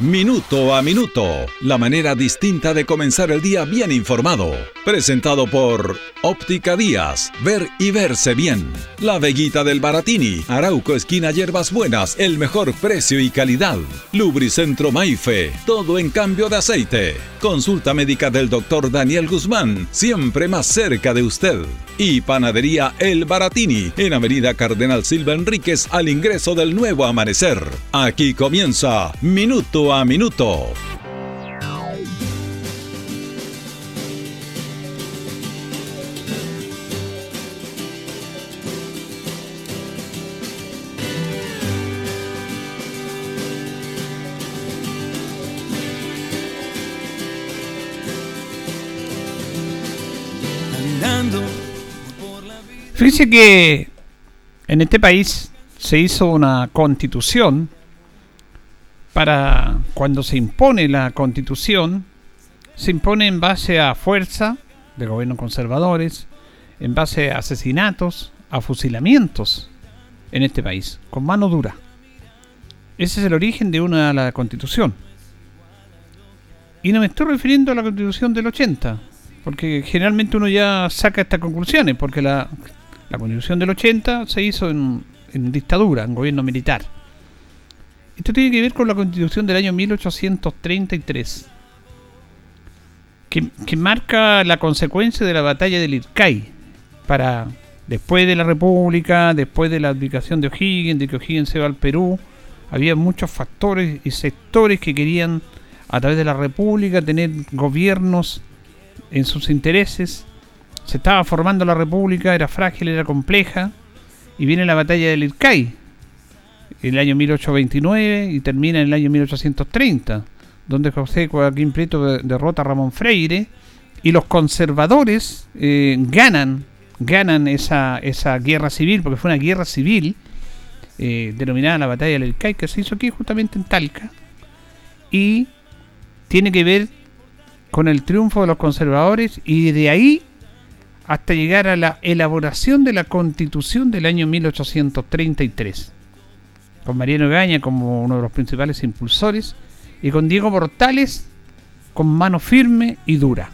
Minuto a Minuto, la manera distinta de comenzar el día bien informado. Presentado por Óptica Díaz, ver y verse bien. La Veguita del Baratini, Arauco Esquina Hierbas Buenas, el mejor precio y calidad. Lubricentro Maife, todo en cambio de aceite. Consulta médica del doctor Daniel Guzmán, siempre más cerca de usted. Y Panadería El Baratini, en Avenida Cardenal Silva Enríquez, al ingreso del nuevo amanecer. Aquí comienza Minuto a Minuto. Fíjese que en este país se hizo una constitución para cuando se impone la constitución, se impone en base a fuerza de gobiernos conservadores, en base a asesinatos, a fusilamientos en este país, con mano dura. Ese es el origen de una la constitución. Y no me estoy refiriendo a la constitución del 80, porque generalmente uno ya saca estas conclusiones, porque la, la constitución del 80 se hizo en, dictadura, en gobierno militar. Esto tiene que ver con la constitución del año 1833, que, que marca la consecuencia de la batalla del Ircay, para después de la República, después de la abdicación de O'Higgins, de que O'Higgins se va al Perú, había muchos factores y sectores que querían a través de la República tener gobiernos en sus intereses. Se estaba formando la república, era frágil, era compleja, y viene la batalla del Ircay, en el año 1829 y termina en el año 1830, donde José Joaquín Prieto derrota a Ramón Freire, y los conservadores eh, ganan, ganan esa, esa guerra civil, porque fue una guerra civil, eh, denominada la batalla del Ircay, que se hizo aquí justamente en Talca, y tiene que ver con el triunfo de los conservadores, y de ahí hasta llegar a la elaboración de la constitución del año 1833, con Mariano Gaña como uno de los principales impulsores y con Diego Portales con mano firme y dura.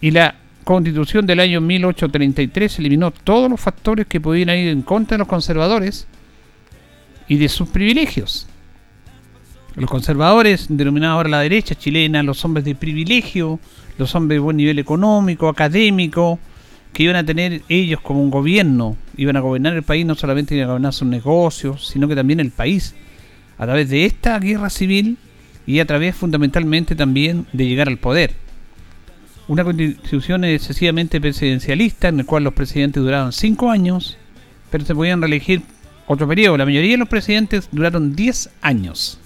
Y la constitución del año 1833 eliminó todos los factores que podían ir en contra de los conservadores y de sus privilegios. Los conservadores, denominados ahora la derecha chilena, los hombres de privilegio, los hombres de buen nivel económico, académico, que iban a tener ellos como un gobierno, iban a gobernar el país, no solamente iban a gobernar sus negocios, sino que también el país, a través de esta guerra civil y a través fundamentalmente también de llegar al poder. Una constitución excesivamente presidencialista, en la cual los presidentes duraban cinco años, pero se podían reelegir otro periodo. La mayoría de los presidentes duraron 10 años.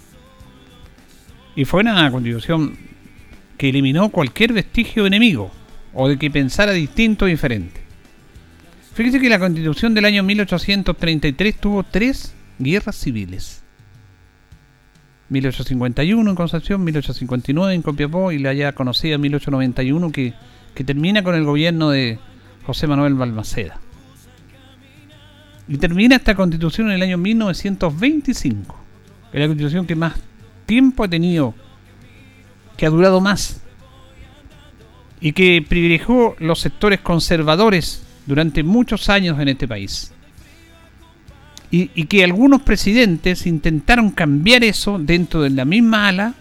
Y fue una constitución que eliminó cualquier vestigio enemigo o de que pensara distinto o diferente. Fíjese que la constitución del año 1833 tuvo tres guerras civiles. 1851 en Concepción, 1859 en Copiapó y la ya conocida 1891 que, que termina con el gobierno de José Manuel Balmaceda. Y termina esta constitución en el año 1925, que es la constitución que más tiempo ha tenido que ha durado más y que privilegió los sectores conservadores durante muchos años en este país. Y, que algunos presidentes intentaron cambiar eso dentro de la misma ala,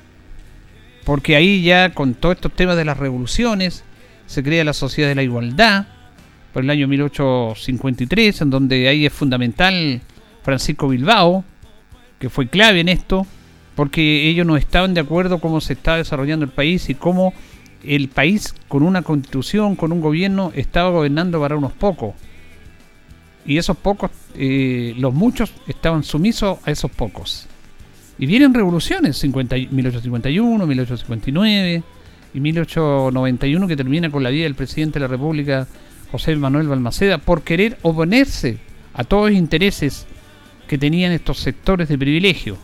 porque ahí ya con todos estos temas de las revoluciones se crea la Sociedad de la Igualdad, por el año 1853, en donde ahí es fundamental Francisco Bilbao, que fue clave en esto, porque ellos no estaban de acuerdo cómo se está desarrollando el país y cómo el país con una constitución, con un gobierno, estaba gobernando para unos pocos. Y esos pocos, eh, los muchos, estaban sumisos a esos pocos. Y vienen revoluciones, 50, 1851, 1859 y 1891, que termina con la vida del presidente de la República, José Manuel Balmaceda, por querer oponerse a todos los intereses que tenían estos sectores de privilegio.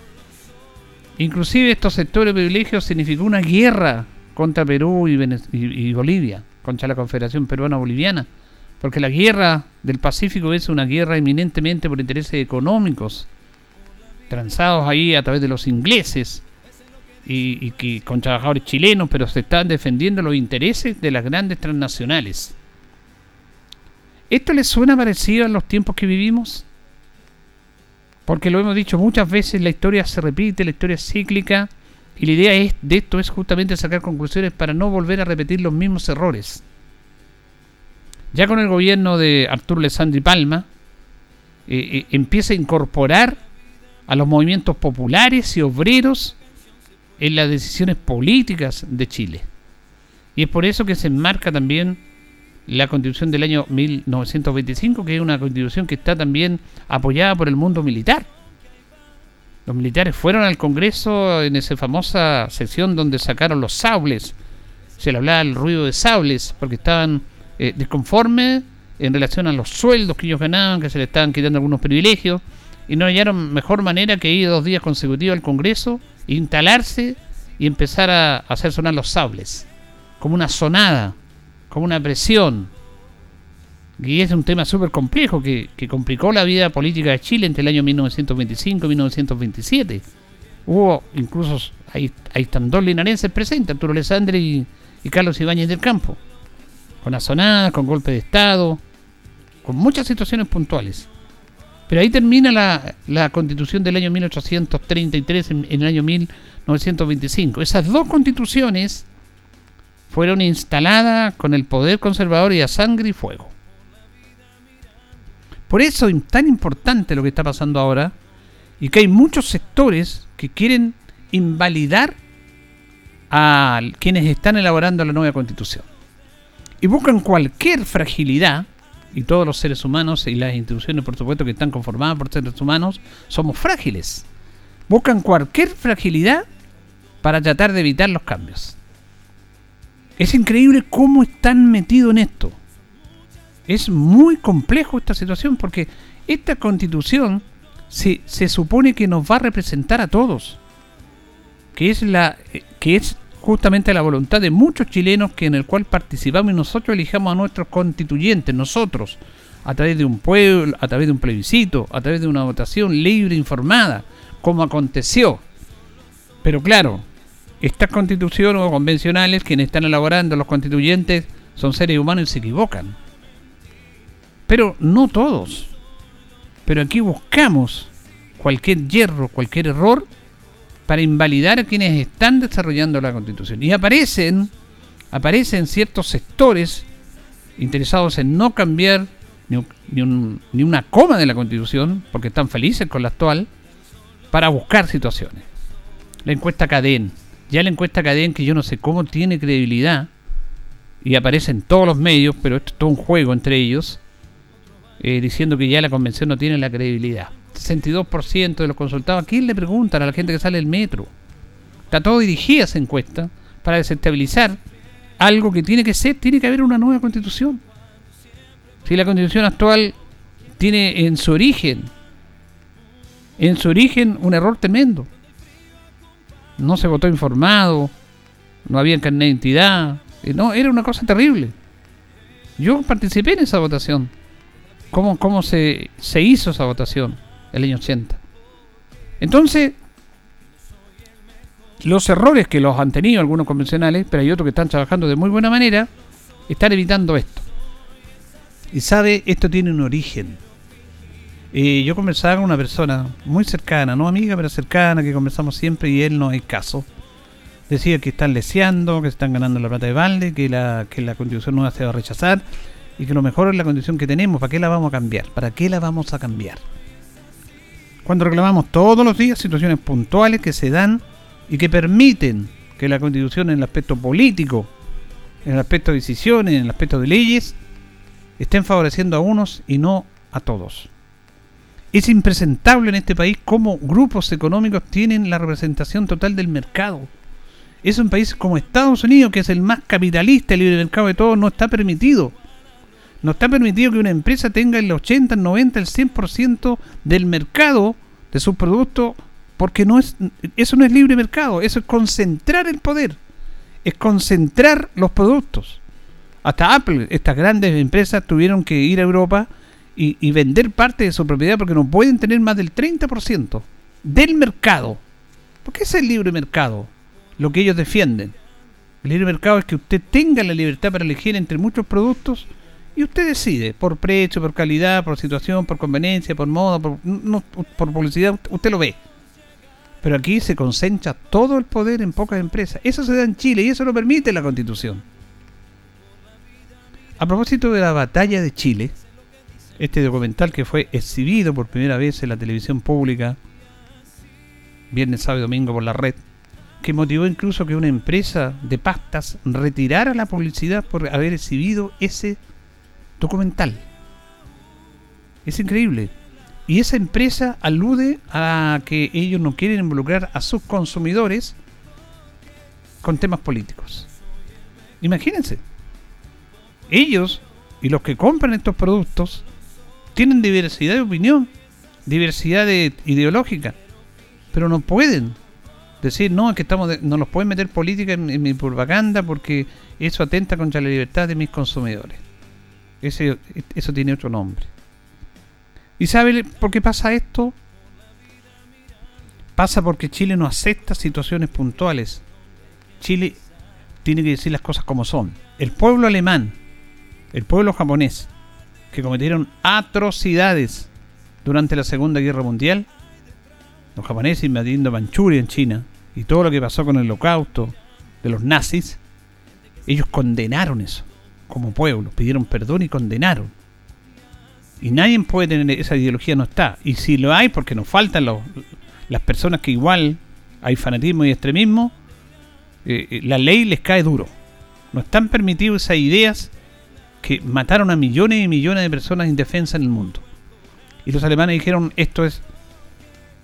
Inclusive estos sectores de privilegios significó una guerra contra Perú y, Bolivia, contra la Confederación Peruana Boliviana, porque la guerra del Pacífico es una guerra eminentemente por intereses económicos, transados ahí a través de los ingleses y, y que con trabajadores chilenos, pero se están defendiendo los intereses de las grandes transnacionales. ¿Esto les suena parecido a los tiempos que vivimos? Porque lo hemos dicho muchas veces, la historia se repite, la historia es cíclica, y la idea es, de esto es justamente sacar conclusiones para no volver a repetir los mismos errores. Ya con el gobierno de Arturo Alessandri Palma, eh, eh, empieza a incorporar a los movimientos populares y obreros en las decisiones políticas de Chile. Y es por eso que se enmarca también la constitución del año 1925, que es una constitución que está también apoyada por el mundo militar. Los militares fueron al Congreso en esa famosa sesión donde sacaron los sables. Se le hablaba del ruido de sables porque estaban eh, disconformes en relación a los sueldos que ellos ganaban, que se les estaban quitando algunos privilegios, y no hallaron mejor manera que ir dos días consecutivos al Congreso, instalarse y empezar a hacer sonar los sables, como una sonada, como una presión. Y es un tema súper complejo que, complicó la vida política de Chile entre el año 1925 y 1927. Hubo incluso, ahí, están dos linarenses presentes, Arturo Alessandri y, Carlos Ibáñez del Campo con asonadas, con golpe de Estado, con muchas situaciones puntuales. Pero ahí termina la, la constitución del año 1833 en, en, el año 1925. Esas dos constituciones fueron instaladas con el poder conservador y a sangre y fuego. Por eso es tan importante lo que está pasando ahora y que hay muchos sectores que quieren invalidar a quienes están elaborando la nueva constitución y buscan cualquier fragilidad, y todos los seres humanos y las instituciones, por supuesto, que están conformadas por seres humanos, somos frágiles. Buscan cualquier fragilidad para tratar de evitar los cambios. Es increíble cómo están metidos en esto. Es muy complejo esta situación porque esta constitución se, se supone que nos va a representar a todos. Que es la eh, que es justamente la voluntad de muchos chilenos que en el cual participamos y nosotros elijamos a nuestros constituyentes, nosotros, a través de un pueblo, a través de un plebiscito, a través de una votación libre, informada, como aconteció. Pero claro, estas constituciones o convencionales, quienes están elaborando los constituyentes, son seres humanos y se equivocan. Pero no todos. Pero aquí buscamos cualquier hierro, cualquier error para invalidar a quienes están desarrollando la constitución. Y aparecen, aparecen ciertos sectores interesados en no cambiar ni, una coma de la constitución, porque están felices con la actual, para buscar situaciones. La encuesta Cadén, ya la encuesta Cadén, que yo no sé cómo tiene credibilidad, y aparece en todos los medios, pero esto es todo un juego entre ellos, eh, diciendo que ya la convención no tiene la credibilidad. 62% de los consultados, ¿a quién le preguntan? A la gente que sale del metro. Está todo dirigida esa encuesta para desestabilizar algo que tiene que ser, tiene que haber una nueva constitución. Si la constitución actual tiene en su origen, en su origen un error tremendo. No se votó informado, no había carnet de identidad, eh, no, era una cosa terrible. Yo participé en esa votación. ¿Cómo, cómo se, se hizo esa votación? el año 80. Entonces, los errores que los han tenido algunos convencionales, pero hay otros que están trabajando de muy buena manera, están evitando esto. Y sabe, esto tiene un origen. Eh, yo conversaba con una persona muy cercana, no amiga, pero cercana, que conversamos siempre y él no hay caso. Decía que están leseando, que están ganando la plata de balde, que la, que la constitución nueva se va a rechazar y que lo mejor es la constitución que tenemos. ¿Para qué la vamos a cambiar? ¿Para qué la vamos a cambiar? cuando reclamamos todos los días situaciones puntuales que se dan y que permiten que la constitución en el aspecto político, en el aspecto de decisiones, en el aspecto de leyes, estén favoreciendo a unos y no a todos. Es impresentable en este país cómo grupos económicos tienen la representación total del mercado. Es un país como Estados Unidos, que es el más capitalista, el libre mercado de todos, no está permitido. No está permitido que una empresa tenga el 80, el 90, el 100% del mercado de sus productos porque no es eso no es libre mercado, eso es concentrar el poder, es concentrar los productos. Hasta Apple, estas grandes empresas tuvieron que ir a Europa y, y vender parte de su propiedad porque no pueden tener más del 30% del mercado. Porque es el libre mercado, lo que ellos defienden. El libre mercado es que usted tenga la libertad para elegir entre muchos productos y usted decide por precio, por calidad, por situación, por conveniencia, por moda, por, publicidad, usted lo ve. Pero aquí se concentra todo el poder en pocas empresas. Eso se da en Chile y eso lo permite la Constitución. A propósito de la batalla de Chile, este documental que fue exhibido por primera vez en la televisión pública, viernes, sábado y domingo por la red, que motivó incluso que una empresa de pastas retirara la publicidad por haber exhibido ese documental. Es increíble. Y esa empresa alude a que ellos no quieren involucrar a sus consumidores con temas políticos. Imagínense. Ellos y los que compran estos productos tienen diversidad de opinión, diversidad de ideológica, pero no pueden decir, no, es que estamos no los pueden meter política en, en mi propaganda porque eso atenta contra la libertad de mis consumidores. Eso tiene otro nombre. ¿Y sabe por qué pasa esto? Pasa porque Chile no acepta situaciones puntuales. Chile tiene que decir las cosas como son. El pueblo alemán, el pueblo japonés, que cometieron atrocidades durante la Segunda Guerra Mundial, los japoneses invadiendo Manchuria en China, y todo lo que pasó con el holocausto de los nazis, ellos condenaron eso como pueblo, pidieron perdón y condenaron. Y nadie puede tener esa ideología, no está. Y si lo hay, porque nos faltan las personas que igual hay fanatismo y extremismo, eh, eh, la ley les cae duro. No están permitidas esas ideas que mataron a millones y millones de personas indefensas en el mundo. Y los alemanes dijeron, esto es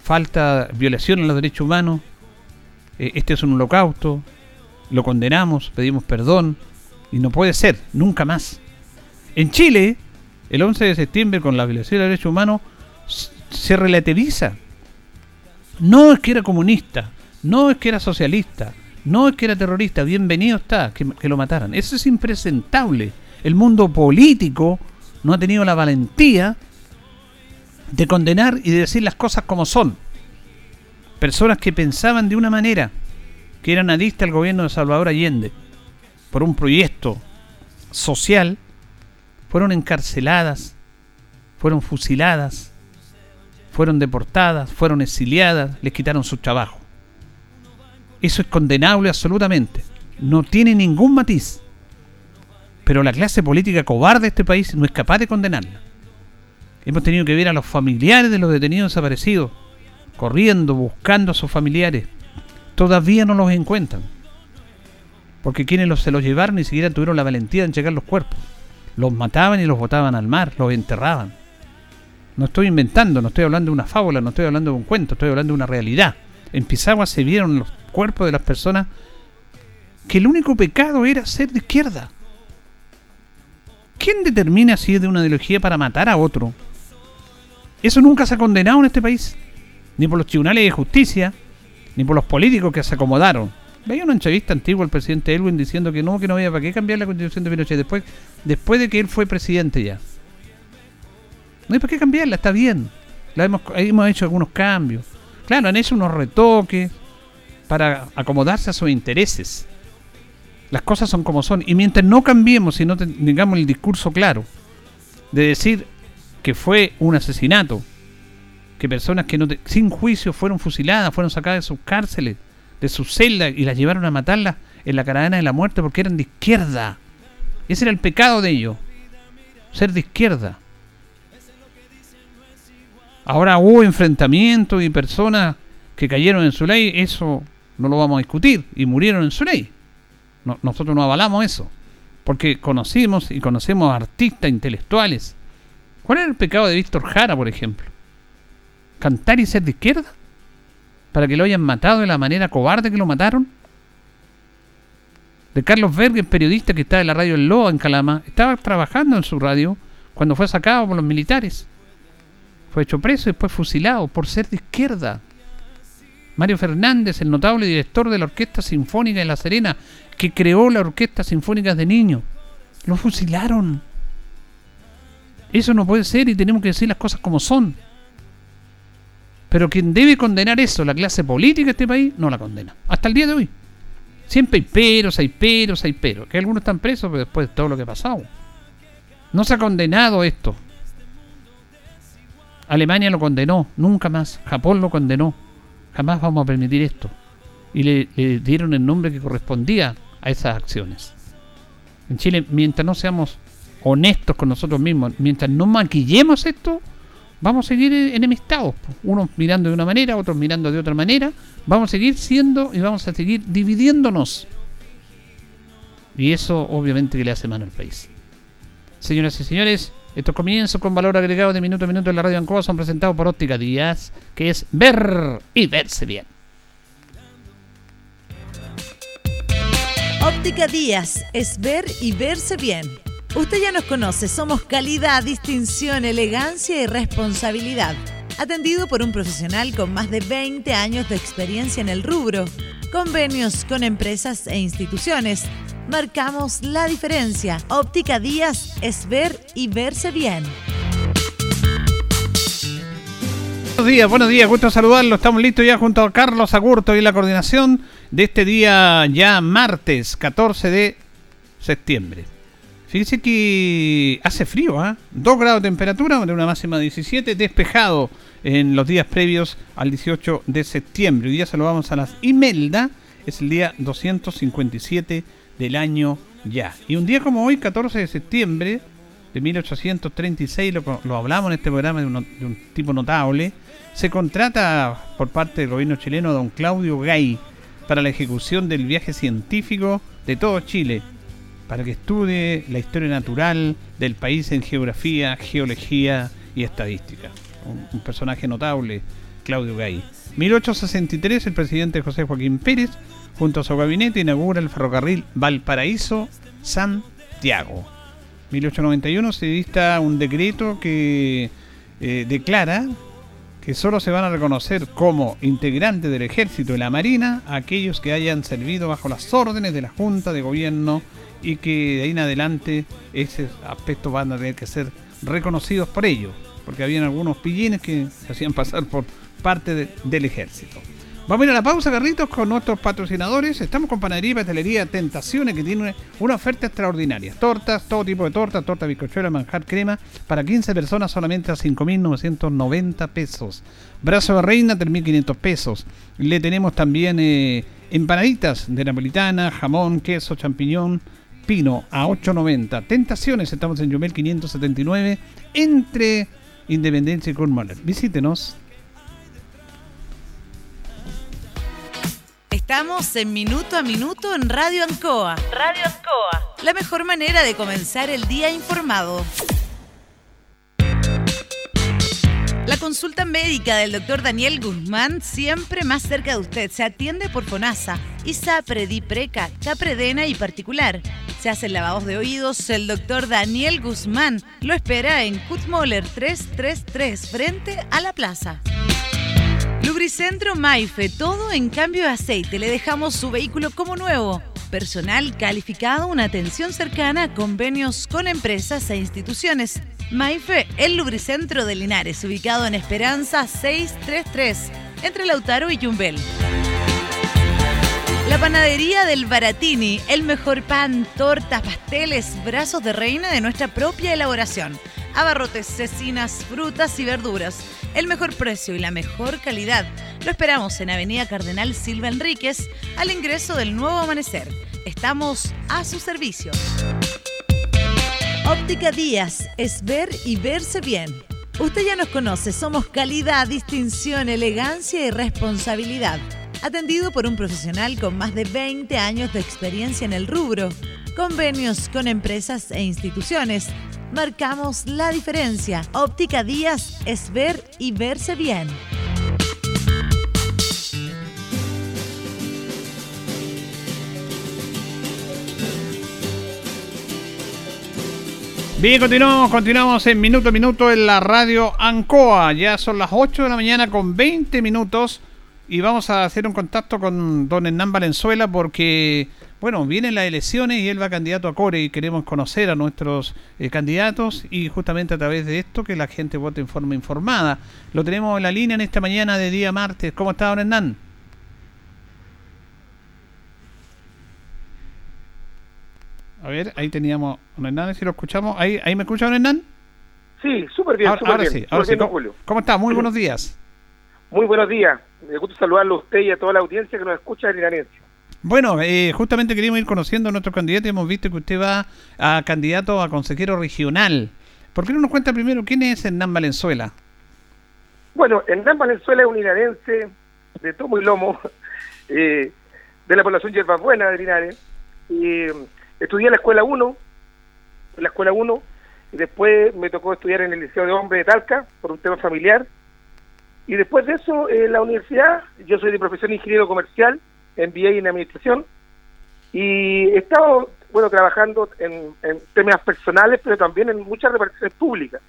falta, violación a los derechos humanos, eh, este es un holocausto, lo condenamos, pedimos perdón, y no puede ser, nunca más. En Chile, el 11 de septiembre, con la violación de derechos humanos, se relativiza. No es que era comunista, no es que era socialista, no es que era terrorista, bienvenido está que, que lo mataran. Eso es impresentable. El mundo político no ha tenido la valentía de condenar y de decir las cosas como son. Personas que pensaban de una manera, que eran adictas al gobierno de Salvador Allende por un proyecto social, fueron encarceladas, fueron fusiladas, fueron deportadas, fueron exiliadas, les quitaron su trabajo. Eso es condenable absolutamente. No tiene ningún matiz. Pero la clase política cobarde de este país no es capaz de condenarla. Hemos tenido que ver a los familiares de los detenidos desaparecidos, corriendo, buscando a sus familiares. Todavía no los encuentran porque quienes se los llevaron ni siquiera tuvieron la valentía de entregar los cuerpos. Los mataban y los botaban al mar, los enterraban. No estoy inventando, no estoy hablando de una fábula, no estoy hablando de un cuento, estoy hablando de una realidad. En Pisagua se vieron los cuerpos de las personas que el único pecado era ser de izquierda. ¿Quién determina si es de una ideología para matar a otro? Eso nunca se ha condenado en este país, ni por los tribunales de justicia, ni por los políticos que se acomodaron. Veía una entrevista antigua al presidente Elwin diciendo que no, que no había para qué cambiar la constitución de Pinochet después, después de que él fue presidente ya. No hay para qué cambiarla, está bien. La hemos, hemos hecho algunos cambios. Claro, han hecho unos retoques para acomodarse a sus intereses. Las cosas son como son. Y mientras no cambiemos y no tengamos el discurso claro de decir que fue un asesinato, que personas que no sin juicio fueron fusiladas, fueron sacadas de sus cárceles, de su celda y las llevaron a matarlas en la caravana de la muerte porque eran de izquierda. Ese era el pecado de ellos, ser de izquierda. Ahora hubo enfrentamientos y personas que cayeron en su ley, eso no lo vamos a discutir, y murieron en su ley. nosotros no avalamos eso, porque conocimos y conocemos artistas intelectuales. ¿Cuál era el pecado de Víctor Jara, por ejemplo? ¿Cantar y ser de izquierda? Para que lo hayan matado de la manera cobarde que lo mataron? De Carlos Berger, periodista que está en la radio El Loa en Calama, estaba trabajando en su radio cuando fue sacado por los militares. Fue hecho preso y después fusilado por ser de izquierda. Mario Fernández, el notable director de la Orquesta Sinfónica de La Serena, que creó la Orquesta Sinfónica de Niños. Lo fusilaron. Eso no puede ser y tenemos que decir las cosas como son. Pero quien debe condenar eso, la clase política de este país, no la condena. Hasta el día de hoy. Siempre hay peros, hay peros, hay peros. Que algunos están presos pero después de todo lo que ha pasado. No se ha condenado esto. Alemania lo condenó, nunca más. Japón lo condenó. Jamás vamos a permitir esto. Y le, le dieron el nombre que correspondía a esas acciones. En Chile, mientras no seamos honestos con nosotros mismos, mientras no maquillemos esto, vamos a seguir enemistados. Unos mirando de una manera, otros mirando de otra manera. Vamos a seguir siendo y vamos a seguir dividiéndonos. Y eso obviamente le hace mal al país. Señoras y señores, estos comienzos con valor agregado de minuto a minuto en la radio Ancoa son presentados por Óptica Díaz, que es ver y verse bien. Óptica Díaz es ver y verse bien. Usted ya nos conoce, somos calidad, distinción, elegancia y responsabilidad. Atendido por un profesional con más de 20 años de experiencia en el rubro. Convenios con empresas e instituciones. Marcamos la diferencia. Óptica Díaz es ver y verse bien. Buenos días, buenos días, gusto saludarlo. Estamos listos ya junto a Carlos Agurto y la coordinación de este día ya martes 14 de septiembre. Fíjese que hace frío, ¿ah? 2 grados de temperatura, una máxima de 17, despejado en los días previos al 18 de septiembre. Hoy día saludamos a las Imelda, es el día 257 del año ya. Y un día como hoy, 14 de septiembre de 1836, lo, lo hablamos en este programa de, uno, de un tipo notable, se contrata por parte del gobierno chileno a don Claudio Gay para la ejecución del viaje científico de todo Chile para que estudie la historia natural del país en geografía, geología y estadística. Un, personaje notable, Claudio Gay. 1863, el presidente José Joaquín Pérez, junto a su gabinete, inaugura el ferrocarril Valparaíso-Santiago. 1891 se dicta un decreto que eh, declara que solo se van a reconocer como integrantes del ejército y la marina aquellos que hayan servido bajo las órdenes de la Junta de Gobierno y que de ahí en adelante ese aspecto van a tener que ser reconocidos por ellos, porque habían algunos pillines que se hacían pasar por parte de, del ejército. Vamos a ir a la pausa, Carlitos, con nuestros patrocinadores. Estamos con Panadería y Pastelería Tentaciones, que tiene una oferta extraordinaria. Tortas, todo tipo de tortas, torta bizcochuela, manjar, crema, para 15 personas solamente a 5.990 pesos. Brazo de reina, 3.500 pesos. Le tenemos también eh, empanaditas de napolitana, jamón, queso, champiñón, Pino a 8.90. Tentaciones, estamos en Yumel 579, entre Independencia y Kurt Visítenos. Estamos en Minuto a Minuto en Radio Ancoa. Radio Ancoa. La mejor manera de comenzar el día informado. La consulta médica del doctor Daniel Guzmán siempre más cerca de usted. Se atiende por FONASA, ISAPRE, DIPRECA, CAPREDENA y particular. Se hacen lavados de oídos. El doctor Daniel Guzmán lo espera en Kutmoller 333 frente a la plaza. Lubricentro Maife, todo en cambio de aceite. Le dejamos su vehículo como nuevo. Personal calificado, una atención cercana, convenios con empresas e instituciones. Maife, el lubricentro de Linares, ubicado en Esperanza 633, entre Lautaro y Yumbel. La panadería del Baratini, el mejor pan, tortas, pasteles, brazos de reina de nuestra propia elaboración. Abarrotes, cecinas, frutas y verduras. El mejor precio y la mejor calidad. Lo esperamos en Avenida Cardenal Silva Enríquez, al ingreso del nuevo amanecer. Estamos a su servicio. Óptica Díaz es ver y verse bien. Usted ya nos conoce, somos calidad, distinción, elegancia y responsabilidad. Atendido por un profesional con más de 20 años de experiencia en el rubro. Convenios con empresas e instituciones. Marcamos la diferencia. Óptica Díaz es ver y verse bien. Bien, continuamos, continuamos en minuto a minuto en la radio Ancoa. Ya son las 8 de la mañana con 20 minutos y vamos a hacer un contacto con don Hernán Valenzuela porque bueno, vienen las elecciones y él va candidato a Core y queremos conocer a nuestros eh, candidatos y justamente a través de esto que la gente vote en forma informada. Lo tenemos en la línea en esta mañana de día martes. ¿Cómo está, don Hernán? A ver, ahí teníamos a don Hernán, si lo escuchamos. ¿Ahí, ahí me escucha, don Hernán? Sí, súper bien, ahora, sí, ahora sí. ¿Cómo, ¿Cómo, está? Muy buenos días. Muy buenos días. Me gusta saludarlo a usted y a toda la audiencia que nos escucha en Linarense. Bueno, eh, justamente queríamos ir conociendo a nuestro candidato y hemos visto que usted va a candidato a consejero regional. ¿Por qué no nos cuenta primero quién es Hernán Valenzuela? Bueno, Hernán Valenzuela es un linarense de tomo y lomo, eh, de la población Buena de Linares. Eh, estudié en la escuela 1, en la escuela 1, y después me tocó estudiar en el Liceo de Hombres de Talca por un tema familiar. Y después de eso, en la universidad, yo soy de profesión ingeniero comercial, MBA en administración, y he estado, bueno, trabajando en, temas personales, pero también en muchas reparticiones públicas.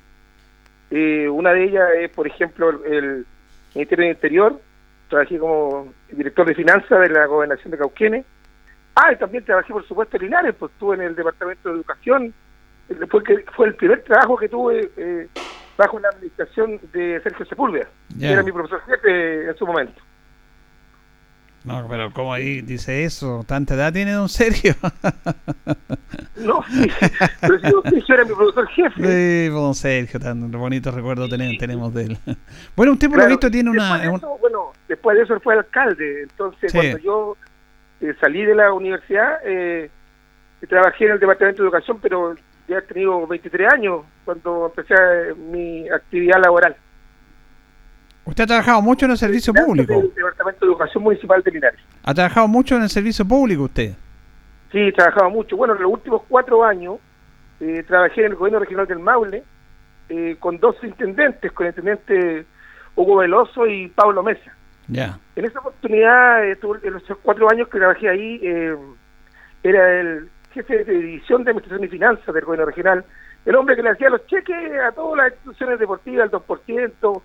Eh, una de ellas es, por ejemplo, el, Ministerio del Interior, trabajé como director de finanzas de la gobernación de Cauquenes. Ah, y también trabajé, por supuesto, en Linares, pues estuve en el Departamento de Educación, fue, que fue el primer trabajo que tuve eh, bajo la administración de Sergio Sepúlveda, que era mi profesor jefe en su momento. No, pero ¿cómo ahí dice eso? ¿Tanta edad tiene don Sergio? no, sí, pero si don Sergio era mi profesor jefe. Sí, don Sergio, tan bonito recuerdo tenemos, de él. bueno, usted por lo visto tiene una... bueno, después de eso fue alcalde, entonces cuando yo eh, salí de la universidad, eh, trabajé en el Departamento de Educación, pero ya he tenido 23 años cuando empecé mi actividad laboral. Usted ha trabajado mucho en el servicio público. En el Departamento de Educación Municipal de Linares. ¿Ha trabajado mucho en el servicio público usted? Sí, he trabajado mucho. Bueno, en los últimos cuatro años eh, trabajé en el gobierno regional del Maule eh, con dos intendentes, con el intendente Hugo Veloso y Pablo Mesa. Ya. En esa oportunidad, eh, en los cuatro años que trabajé ahí, era el jefe de división de Administración y Finanzas del gobierno regional, el hombre que le hacía los cheques a todas las instituciones deportivas, el 2%,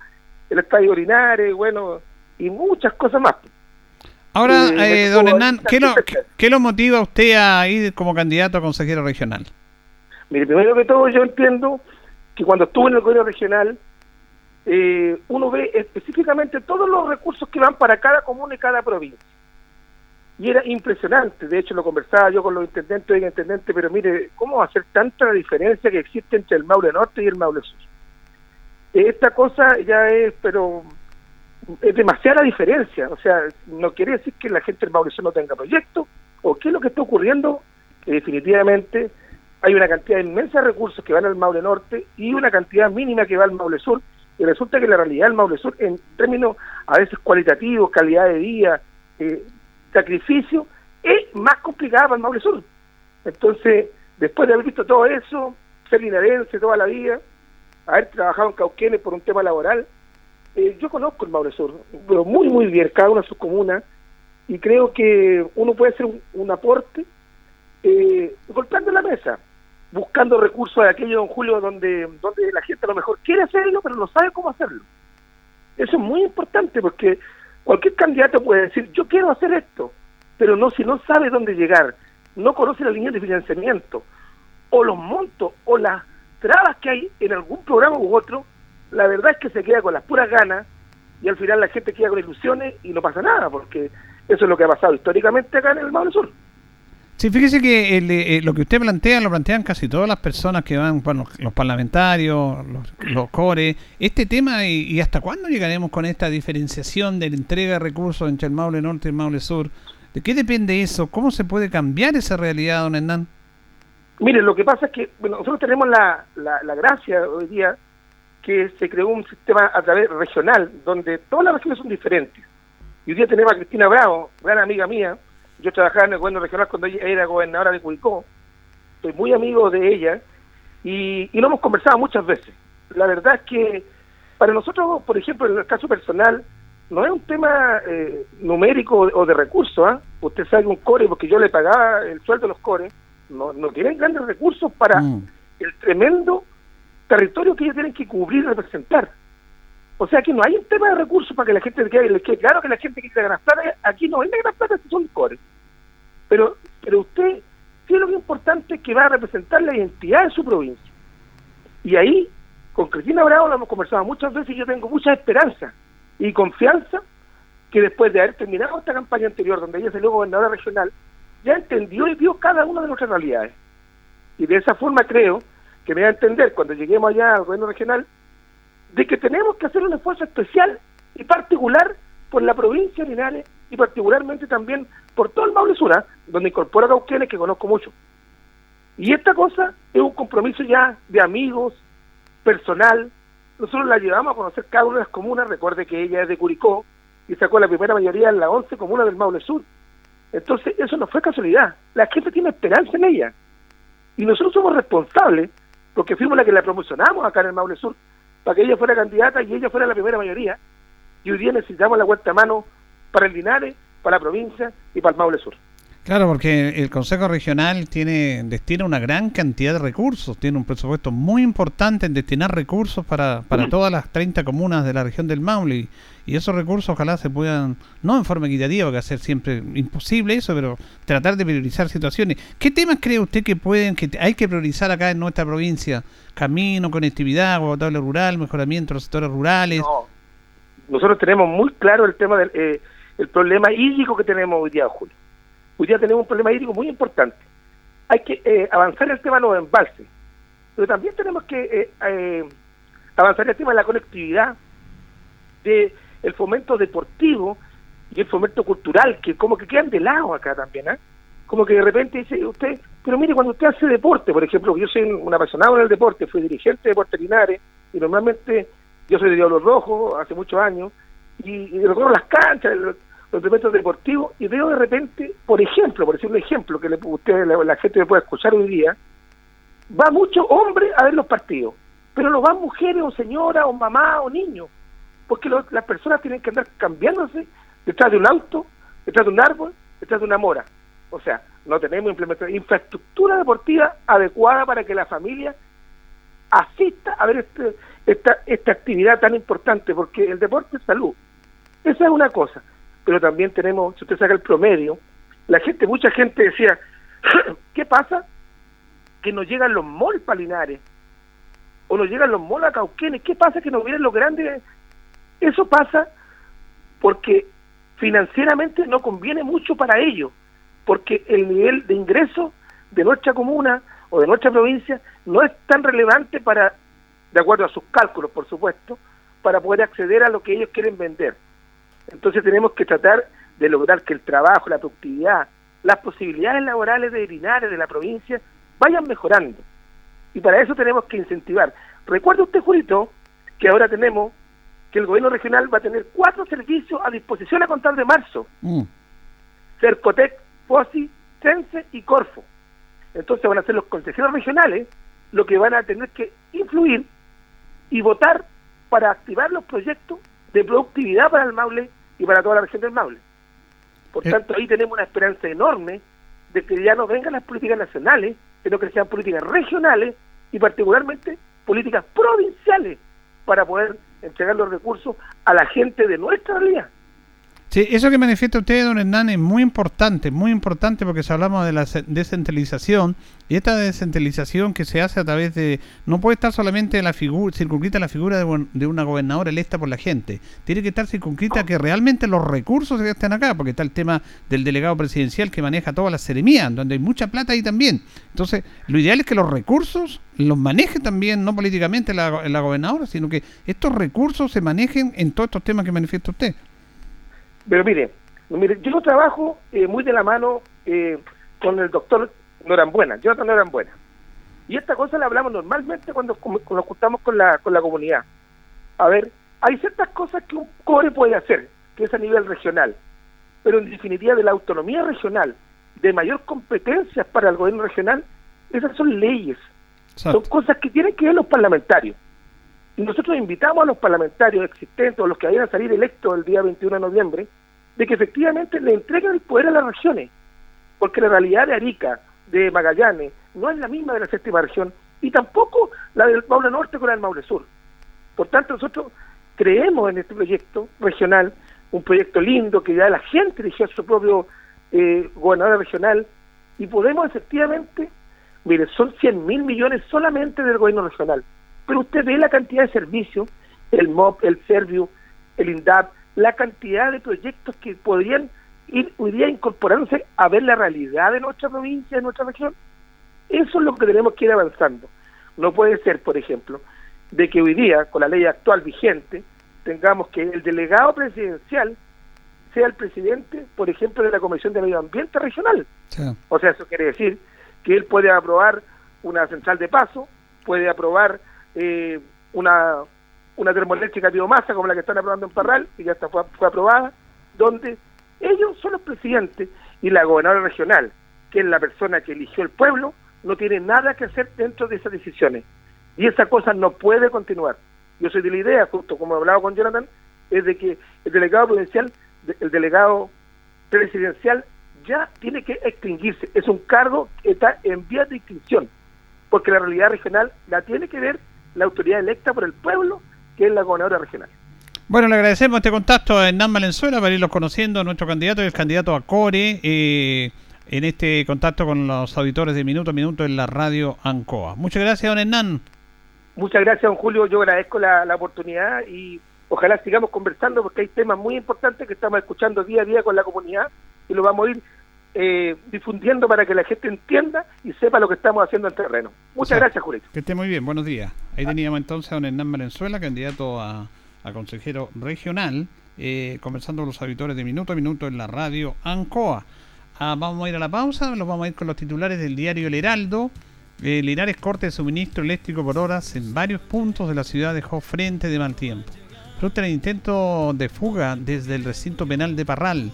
el estadio Orinares, bueno, y muchas cosas más. Ahora, eh, don Hernán, ¿qué lo, ¿qué lo motiva a usted a ir como candidato a consejero regional? Mire, primero que todo yo entiendo que cuando estuve en el gobierno regional, eh, uno ve específicamente todos los recursos que van para cada comuna y cada provincia y era impresionante, de hecho lo conversaba yo con los intendentes y el intendente, pero mire, ¿cómo va a ser tanta diferencia que existe entre el Maule Norte y el Maule Sur? Esta cosa ya es, pero es demasiada diferencia, o sea, no quiere decir que la gente del Sur no tenga proyectos, o qué es lo que está ocurriendo, que definitivamente hay una cantidad inmensa de recursos que van al Maule Norte y una cantidad mínima que va al Maule Sur, y resulta que la realidad del Maule Sur, en términos a veces cualitativos, calidad de vida, eh, sacrificio, es más complicada para el Maule Sur. Entonces, después de haber visto todo eso, ser linarense toda la vida, haber trabajado en Cauquenes por un tema laboral, eh, yo conozco el Maule Sur, pero muy, muy bien, cada una de sus comunas, y creo que uno puede hacer un, aporte eh, golpeando la mesa, buscando recursos de aquello, don Julio, donde, donde la gente a lo mejor quiere hacerlo, pero no sabe cómo hacerlo. Eso es muy importante porque Cualquier candidato puede decir, yo quiero hacer esto, pero no si no sabe dónde llegar, no conoce la línea de financiamiento, o los montos, o las trabas que hay en algún programa u otro, la verdad es que se queda con las puras ganas y al final la gente queda con ilusiones y no pasa nada, porque eso es lo que ha pasado históricamente acá en el Maule Sur. Sí, fíjese que eh, lo que usted plantea lo plantean casi todas las personas que van, bueno, los parlamentarios, los, core. Este tema, y, hasta cuándo llegaremos con esta diferenciación de la entrega de recursos entre el Maule Norte y el Maule Sur? ¿De qué depende eso? ¿Cómo se puede cambiar esa realidad, don Hernán? Mire, lo que pasa es que bueno, nosotros tenemos la, la, gracia hoy día que se creó un sistema a través regional, donde todas las regiones son diferentes. Y hoy día tenemos a Cristina Bravo, gran amiga mía, yo trabajaba en el gobierno regional cuando ella era gobernadora de Cuicó, estoy muy amigo de ella y, y lo hemos conversado muchas veces. La verdad es que para nosotros, por ejemplo, en el caso personal, no es un tema eh, numérico o de recursos. ¿ah? Usted sabe un core, porque yo le pagaba el sueldo a los cores, no, no tienen grandes recursos para mm. el tremendo territorio que ellos tienen que cubrir y representar. O sea que no hay un tema de recursos para que la gente quede, quede claro que la gente quiere ganar plata. Aquí no hay ganar plata son cores. Pero pero usted tiene lo que es importante que va a representar la identidad de su provincia. Y ahí, con Cristina Bravo lo hemos conversado muchas veces y yo tengo mucha esperanza y confianza que después de haber terminado esta campaña anterior, donde ella salió gobernadora regional, ya entendió y vio cada una de nuestras realidades. Y de esa forma creo que me va a entender cuando lleguemos allá al gobierno regional, de que tenemos que hacer un esfuerzo especial y particular por la provincia de Linares y particularmente también por todo el Maule Sur, ¿ah? donde incorpora Cauquenes que conozco mucho. Y esta cosa es un compromiso ya de amigos, personal. Nosotros la llevamos a conocer cada una de las comunas. Recuerde que ella es de Curicó y sacó la primera mayoría en las 11 comunas del Maule Sur. Entonces, eso no fue casualidad. La gente tiene esperanza en ella. Y nosotros somos responsables, porque fuimos la que la promocionamos acá en el Maule Sur, para que ella fuera candidata y ella fuera la primera mayoría. Y hoy día necesitamos la vuelta a mano para el Linares, para la provincia y para el Maule Sur. Claro, porque el Consejo Regional tiene destina una gran cantidad de recursos, tiene un presupuesto muy importante en destinar recursos para, para todas las 30 comunas de la región del Maule y esos recursos ojalá se puedan, no en forma equitativa, porque ser siempre imposible eso, pero tratar de priorizar situaciones. ¿Qué temas cree usted que pueden, que hay que priorizar acá en nuestra provincia? Camino, conectividad, agua potable rural, mejoramiento de los sectores rurales. No. Nosotros tenemos muy claro el tema del eh, el problema hídrico que tenemos hoy día, Julio Hoy día tenemos un problema hídrico muy importante. Hay que eh, avanzar el tema de los embalses, pero también tenemos que eh, eh, avanzar el tema de la conectividad, de el fomento deportivo y el fomento cultural, que como que quedan de lado acá también, ¿ah? Como que de repente dice usted, pero mire, cuando usted hace deporte, por ejemplo, yo soy un apasionado en el deporte, fui dirigente de Deportes Linares, y normalmente yo soy de Diablo Rojo hace muchos años, y, y recorro las canchas, los eventos deportivos y veo de repente, por ejemplo, por decir un ejemplo que le, usted, la, gente me puede escuchar hoy día, va mucho hombre a ver los partidos, pero no van mujeres o señoras o mamá o niños, porque las personas tienen que andar cambiándose detrás de un auto, detrás de un árbol, detrás de una mora. O sea, no tenemos infraestructura deportiva adecuada para que la familia asista a ver este, esta, actividad tan importante, porque el deporte es salud. Esa es una cosa pero también tenemos, si usted saca el promedio, la gente, mucha gente decía, ¿qué pasa? Que nos llegan los malls palinares, o nos llegan los malls a Cauquenes, ¿qué pasa que nos vienen los grandes? Eso pasa porque financieramente no conviene mucho para ellos, porque el nivel de ingreso de nuestra comuna o de nuestra provincia no es tan relevante para, de acuerdo a sus cálculos, por supuesto, para poder acceder a lo que ellos quieren vender. Entonces tenemos que tratar de lograr que el trabajo, la productividad, las posibilidades laborales de Linares, de la provincia, vayan mejorando. Y para eso tenemos que incentivar. Recuerda usted, Julito, que ahora tenemos que el gobierno regional va a tener cuatro servicios a disposición a contar de marzo. Mm. Cercotec, FOSI, CENSE y Corfo. Entonces van a ser los consejeros regionales los que van a tener que influir y votar para activar los proyectos de productividad para el Maule y para toda la región del Maule. Por eh. tanto, ahí tenemos una esperanza enorme de que ya no vengan las políticas nacionales, sino que sean políticas regionales y particularmente políticas provinciales para poder entregar los recursos a la gente de nuestra realidad. Sí, eso que manifiesta usted, don Hernán, es muy importante, muy importante porque si hablamos de la descentralización y esta descentralización que se hace a través de... No puede estar solamente la figura, circunscrita la figura de, una gobernadora electa por la gente, tiene que estar circunscrita que realmente los recursos estén acá, porque está el tema del delegado presidencial que maneja todas las seremías, donde hay mucha plata ahí también. Entonces, lo ideal es que los recursos los maneje también, no políticamente la gobernadora, sino que estos recursos se manejen en todos estos temas que manifiesta usted. Pero mire, mire yo trabajo eh, muy de la mano eh, con el doctor Norambuena, Jonathan Norambuena. Y esta cosa la hablamos normalmente cuando, nos juntamos con la, con la comunidad. A ver, hay ciertas cosas que un core puede hacer, que es a nivel regional, pero en definitiva de la autonomía regional, de mayor competencia para el gobierno regional, esas son leyes, son cosas que tienen que ver los parlamentarios. Y nosotros invitamos a los parlamentarios existentes o los que vayan a salir electos el día 21 de noviembre, de que efectivamente le entreguen el poder a las regiones, porque la realidad de Arica, de Magallanes, no es la misma de la séptima región, y tampoco la del Maule Norte con la del Maule Sur. Por tanto, nosotros creemos en este proyecto regional, un proyecto lindo que ya la gente eligió a su propio eh, gobernador regional, Y podemos efectivamente, mire, son 100 mil millones solamente del gobierno regional, pero usted ve la cantidad de servicios, el MOP, el Servio, el INDAP, la cantidad de proyectos que podrían ir hoy día incorporándose a ver la realidad de nuestra provincia, de nuestra región. Eso es lo que tenemos que ir avanzando. No puede ser, por ejemplo, de que hoy día, con la ley actual vigente, tengamos que el delegado presidencial sea el presidente, por ejemplo, de la Comisión de Medio Ambiente Regional. O sea, eso quiere decir que él puede aprobar una central de paso, puede aprobar eh, una, una termoeléctrica biomasa como la que están aprobando en Parral, y ya está, fue, fue aprobada, donde ellos son los presidentes y la gobernadora regional, que es la persona que eligió el pueblo, no tiene nada que hacer dentro de esas decisiones. Y esa cosa no puede continuar. Yo soy de la idea, justo como he hablado con Jonathan, es de que el delegado provincial, el delegado presidencial ya tiene que extinguirse. Es un cargo que está en vía de extinción, porque la realidad regional la tiene que ver la autoridad electa por el pueblo, que es la gobernadora regional. Bueno, le agradecemos este contacto a Hernán Valenzuela para irlos conociendo a nuestro candidato y el candidato a Core eh, en este contacto con los auditores de Minuto a Minuto en la radio ANCOA. Muchas gracias, don Hernán. Muchas gracias, don Julio. Yo agradezco la, oportunidad y ojalá sigamos conversando porque hay temas muy importantes que estamos escuchando día a día con la comunidad y lo vamos a ir eh, difundiendo para que la gente entienda y sepa lo que estamos haciendo en terreno. Muchas gracias, Julio. Que esté muy bien, buenos días. Ahí teníamos entonces a don Hernán Valenzuela, candidato a consejero regional, eh, conversando con los auditores de Minuto a Minuto en la radio ANCOA. Ah, vamos a ir a la pausa, nos vamos a ir con los titulares del diario El Heraldo. Eh, Linares corte de suministro eléctrico por horas en varios puntos de la ciudad dejó frente de mal tiempo. Fruto el intento de fuga desde el recinto penal de Parral.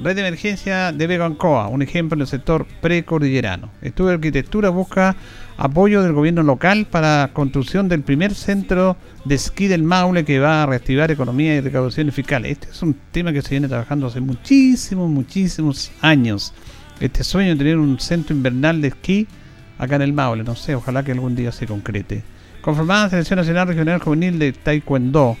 Red de emergencia de Vega Ancoa, un ejemplo en el sector precordillerano. Estudio de Arquitectura busca apoyo del gobierno local para construcción del primer centro de esquí del Maule que va a reactivar economía y recaudaciones fiscales. Este es un tema que se viene trabajando hace muchísimos, muchísimos años. Este sueño de tener un centro invernal de esquí acá en el Maule, no sé, ojalá que algún día se concrete. Conformada la Selección Nacional Regional Juvenil de Taekwondo.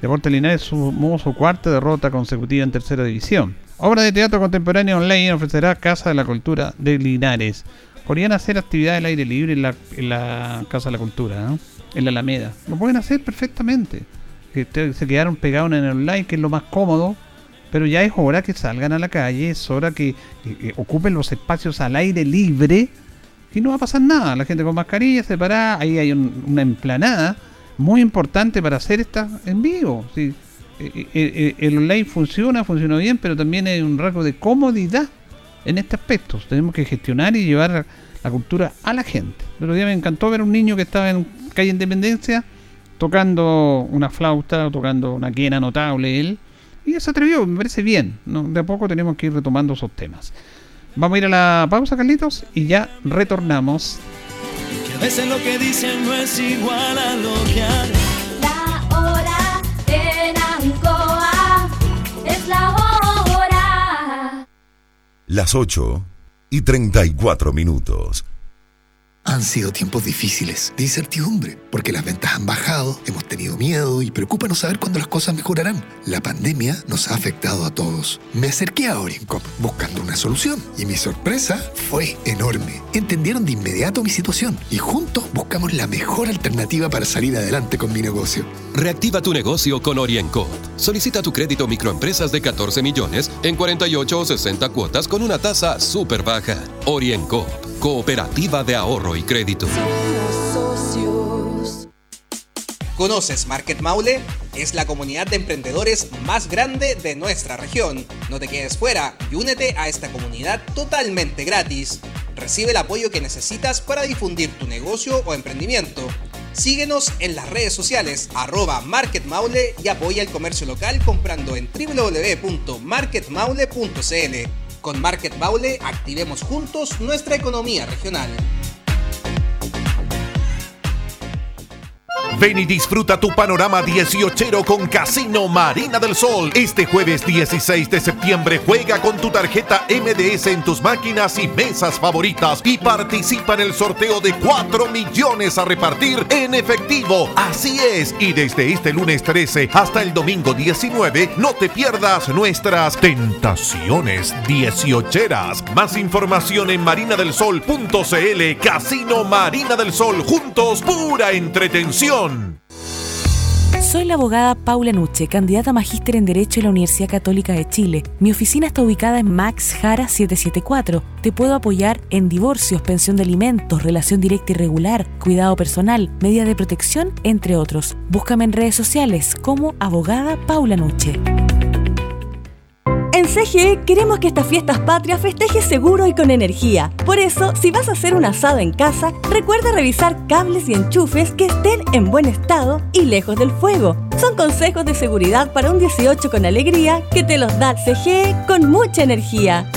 Deporte Linares sumó su cuarta derrota consecutiva en tercera división. Obra de teatro contemporáneo online ofrecerá Casa de la Cultura de Linares. Podrían hacer actividades al aire libre en la, Casa de la Cultura, en la Alameda. Lo pueden hacer perfectamente. se quedaron pegados en el online, que es lo más cómodo. Pero ya es hora que salgan a la calle, es hora que, ocupen los espacios al aire libre y no va a pasar nada. La gente con mascarilla separada, ahí hay una emplanada muy importante para hacer esta en vivo. ¿sí? Eh, eh, eh, el online funciona, funciona bien, pero también hay un rasgo de comodidad en este aspecto. Tenemos que gestionar y llevar la cultura a la gente. Pero día me encantó ver un niño que estaba en calle Independencia tocando una flauta, tocando una quena notable él. Y se atrevió, me parece bien. De a poco tenemos que ir retomando esos temas. Vamos a ir a la pausa, Carlitos, y ya retornamos. Que a veces lo que dicen no es igual a lo que Las 8 y 34 minutos. Han sido tiempos difíciles, de incertidumbre, porque las ventas han bajado, hemos tenido miedo y preocupa no saber cuándo las cosas mejorarán. La pandemia nos ha afectado a todos. Me acerqué a Oriencop buscando una solución y mi sorpresa fue enorme. Entendieron de inmediato mi situación y juntos buscamos la mejor alternativa para salir adelante con mi negocio. Reactiva tu negocio con Oriencop. Solicita tu crédito microempresas de 14 millones en 48 o 60 cuotas con una tasa súper baja. Oriencop Cooperativa de Ahorro y Crédito. ¿Conoces Market Maule? Es la comunidad de emprendedores más grande de nuestra región. No te quedes fuera y únete a esta comunidad totalmente gratis. Recibe el apoyo que necesitas para difundir tu negocio o emprendimiento. Síguenos en las redes sociales arroba Market Maule y apoya el comercio local comprando en www.marketmaule.cl. Con Market Baule activemos juntos nuestra economía regional. Ven y disfruta tu panorama 18 con Casino Marina del Sol. Este jueves 16 de septiembre juega con tu tarjeta MDS en tus máquinas y mesas favoritas y participa en el sorteo de 4 millones a repartir en efectivo. Así es, y desde este lunes 13 hasta el domingo 19 no te pierdas nuestras tentaciones 18eras. Más información en marinadelsol.cl Casino Marina del Sol. Juntos, pura entretención. Soy la abogada Paula Nuche, candidata a magíster en Derecho en la Universidad Católica de Chile. Mi oficina está ubicada en Max Jara 774. Te puedo apoyar en divorcios, pensión de alimentos, relación directa y regular, cuidado personal, medidas de protección, entre otros. Búscame en redes sociales como abogada Paula Nuche. En CGE queremos que estas fiestas patrias festejes seguro y con energía. Por eso, si vas a hacer un asado en casa, recuerda revisar cables y enchufes que estén en buen estado y lejos del fuego. Son consejos de seguridad para un 18 con alegría que te los da CGE con mucha energía.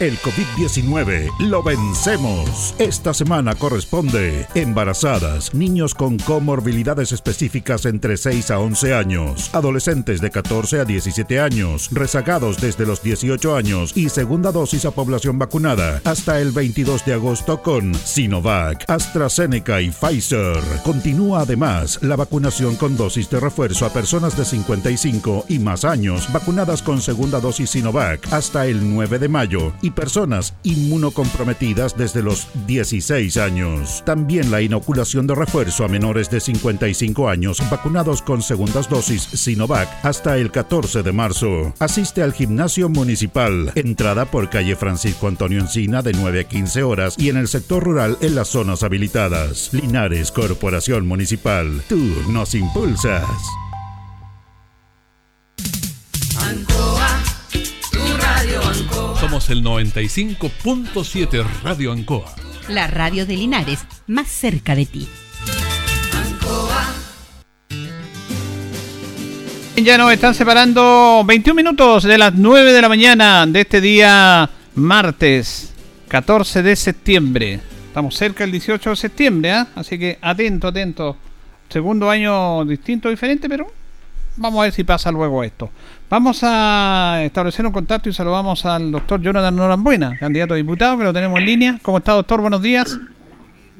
El COVID-19 lo vencemos. Esta semana corresponde embarazadas, niños con comorbilidades específicas entre 6 a 11 años, adolescentes de 14 a 17 años, rezagados desde los 18 años y segunda dosis a población vacunada hasta el 22 de agosto con Sinovac, AstraZeneca y Pfizer. Continúa además la vacunación con dosis de refuerzo a personas de 55 y más años vacunadas con segunda dosis Sinovac hasta el 9 de mayo y personas inmunocomprometidas desde los 16 años. También la inoculación de refuerzo a menores de 55 años vacunados con segundas dosis Sinovac hasta el 14 de marzo. Asiste al gimnasio municipal. Entrada por calle Francisco Antonio Encina de 9 a 15 horas y en el sector rural en las zonas habilitadas. Linares Corporación Municipal. Tú nos impulsas. El 95.7 Radio Ancoa. La radio de Linares, más cerca de ti. Ya nos están separando 21 minutos de las 9 de la mañana de este día martes 14 de septiembre. Estamos cerca del 18 de septiembre, ¿ah? así que atento, atento. Segundo año distinto, diferente, pero vamos a ver si pasa luego esto. Vamos a establecer un contacto y saludamos al doctor Jonathan Norambuena, candidato a diputado, que lo tenemos en línea. ¿Cómo está, doctor? Buenos días.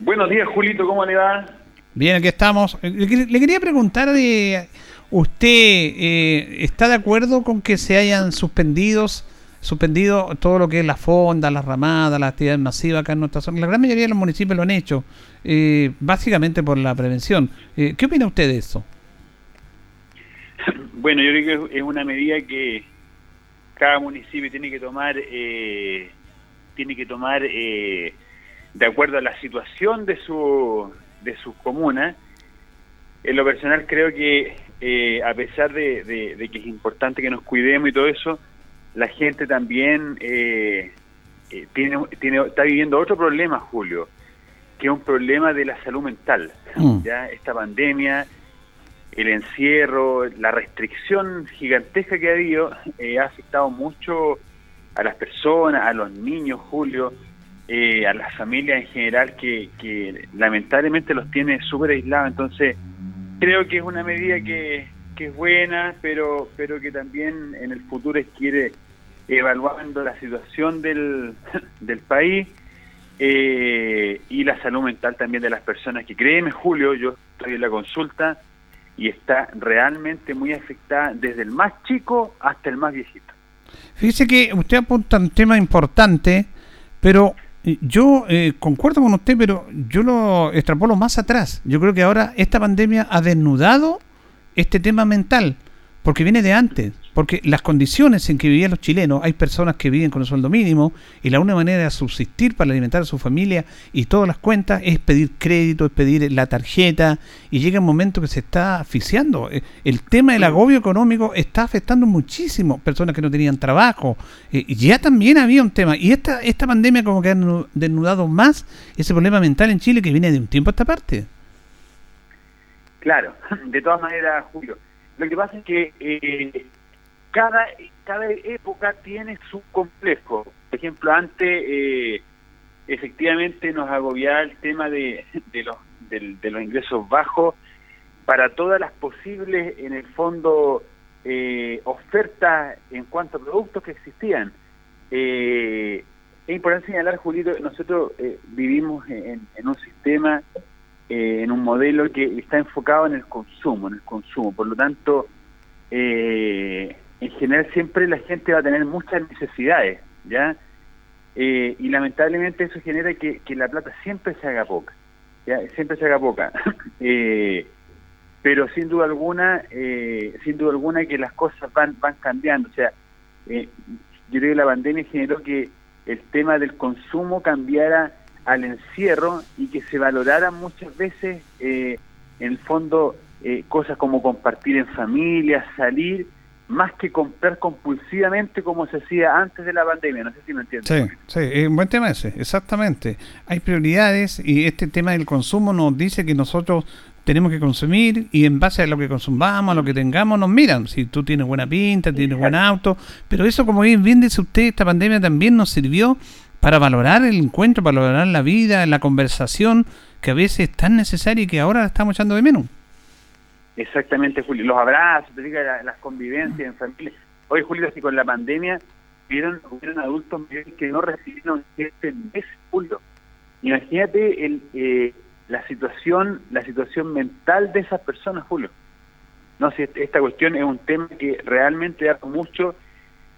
Buenos días, Julito, ¿cómo le va? Bien, aquí estamos. Le, le quería preguntar de usted eh, está de acuerdo con que se hayan suspendidos suspendido todo lo que es la fonda, las ramadas, las actividades masivas acá en nuestra zona. La gran mayoría de los municipios lo han hecho, eh, básicamente por la prevención. Eh, ¿Qué opina usted de eso? Bueno, yo creo que es una medida que cada municipio tiene que tomar, eh, tiene que tomar eh, de acuerdo a la situación de su de sus comunas. En lo personal creo que eh, a pesar de, de- de que es importante que nos cuidemos y todo eso, la gente también eh, eh, tiene, tiene, está viviendo otro problema, Julio, que es un problema de la salud mental. Mm. Ya esta pandemia, el encierro, la restricción gigantesca que ha habido, eh, ha afectado mucho a las personas, a los niños, Julio, eh, a las familias en general, que, lamentablemente los tiene súper aislados. Entonces, creo que es una medida que, que es buena, pero, pero que también en el futuro quiere evaluando la situación del, del país eh, y la salud mental también de las personas que créeme Julio, yo estoy en la consulta y está realmente muy afectada desde el más chico hasta el más viejito. Fíjese que usted apunta un tema importante, pero eh, yo eh, concuerdo con usted, pero yo lo extrapolo más atrás. Yo creo que ahora esta pandemia ha desnudado este tema mental, porque viene de antes. Porque las condiciones en que vivían los chilenos, hay personas que viven con el sueldo mínimo y la única manera de subsistir para alimentar a su familia y todas las cuentas es pedir crédito, es pedir la tarjeta y llega un momento que se está asfixiando. Eh, El tema del agobio económico está afectando muchísimo personas que no tenían trabajo. Eh, ya también había un tema y esta, esta pandemia como que ha nu- desnudado más ese problema mental en Chile que viene de un tiempo a esta parte. Claro, de todas maneras, Julio, lo que pasa es que eh, cada, cada época tiene su complejo. Por ejemplo, antes, eh, efectivamente nos agobiaba el tema de, de, los, de, los ingresos bajos para todas las posibles, en el fondo, eh, ofertas en cuanto a productos que existían. Eh, es importante señalar, Julito, nosotros eh, vivimos en, un sistema, eh, en un modelo que está enfocado en el consumo, en el consumo. Por lo tanto, en general siempre la gente va a tener muchas necesidades, ¿ya? Eh, y lamentablemente eso genera que, la plata siempre se haga poca, ¿ya? siempre se haga poca. eh, pero sin duda alguna, eh, sin duda alguna que las cosas van, van cambiando. O sea, eh, yo creo que la pandemia generó que el tema del consumo cambiara al encierro y que se valorara muchas veces, en el fondo, cosas como compartir en familia, salir, más que comprar compulsivamente como se hacía antes de la pandemia. No sé si me entiendes. Sí, sí, es un buen tema ese, exactamente. Hay prioridades y este tema del consumo nos dice que nosotros tenemos que consumir y en base a lo que consumamos, a lo que tengamos, nos miran. Si tú tienes buena pinta, tienes buen auto, pero eso, como bien, bien dice usted, esta pandemia también nos sirvió para valorar el encuentro, para valorar la vida, la conversación, que a veces es tan necesaria y que ahora la estamos echando de menos. Exactamente, Julio. Los abrazos, las convivencias en familia. Hoy, Julio, si con la pandemia hubieron, hubieron adultos que no recibieron este mes, Julio. Imagínate el, eh, la situación la situación mental de esas personas, Julio. No sé, esta cuestión es un tema que realmente da mucho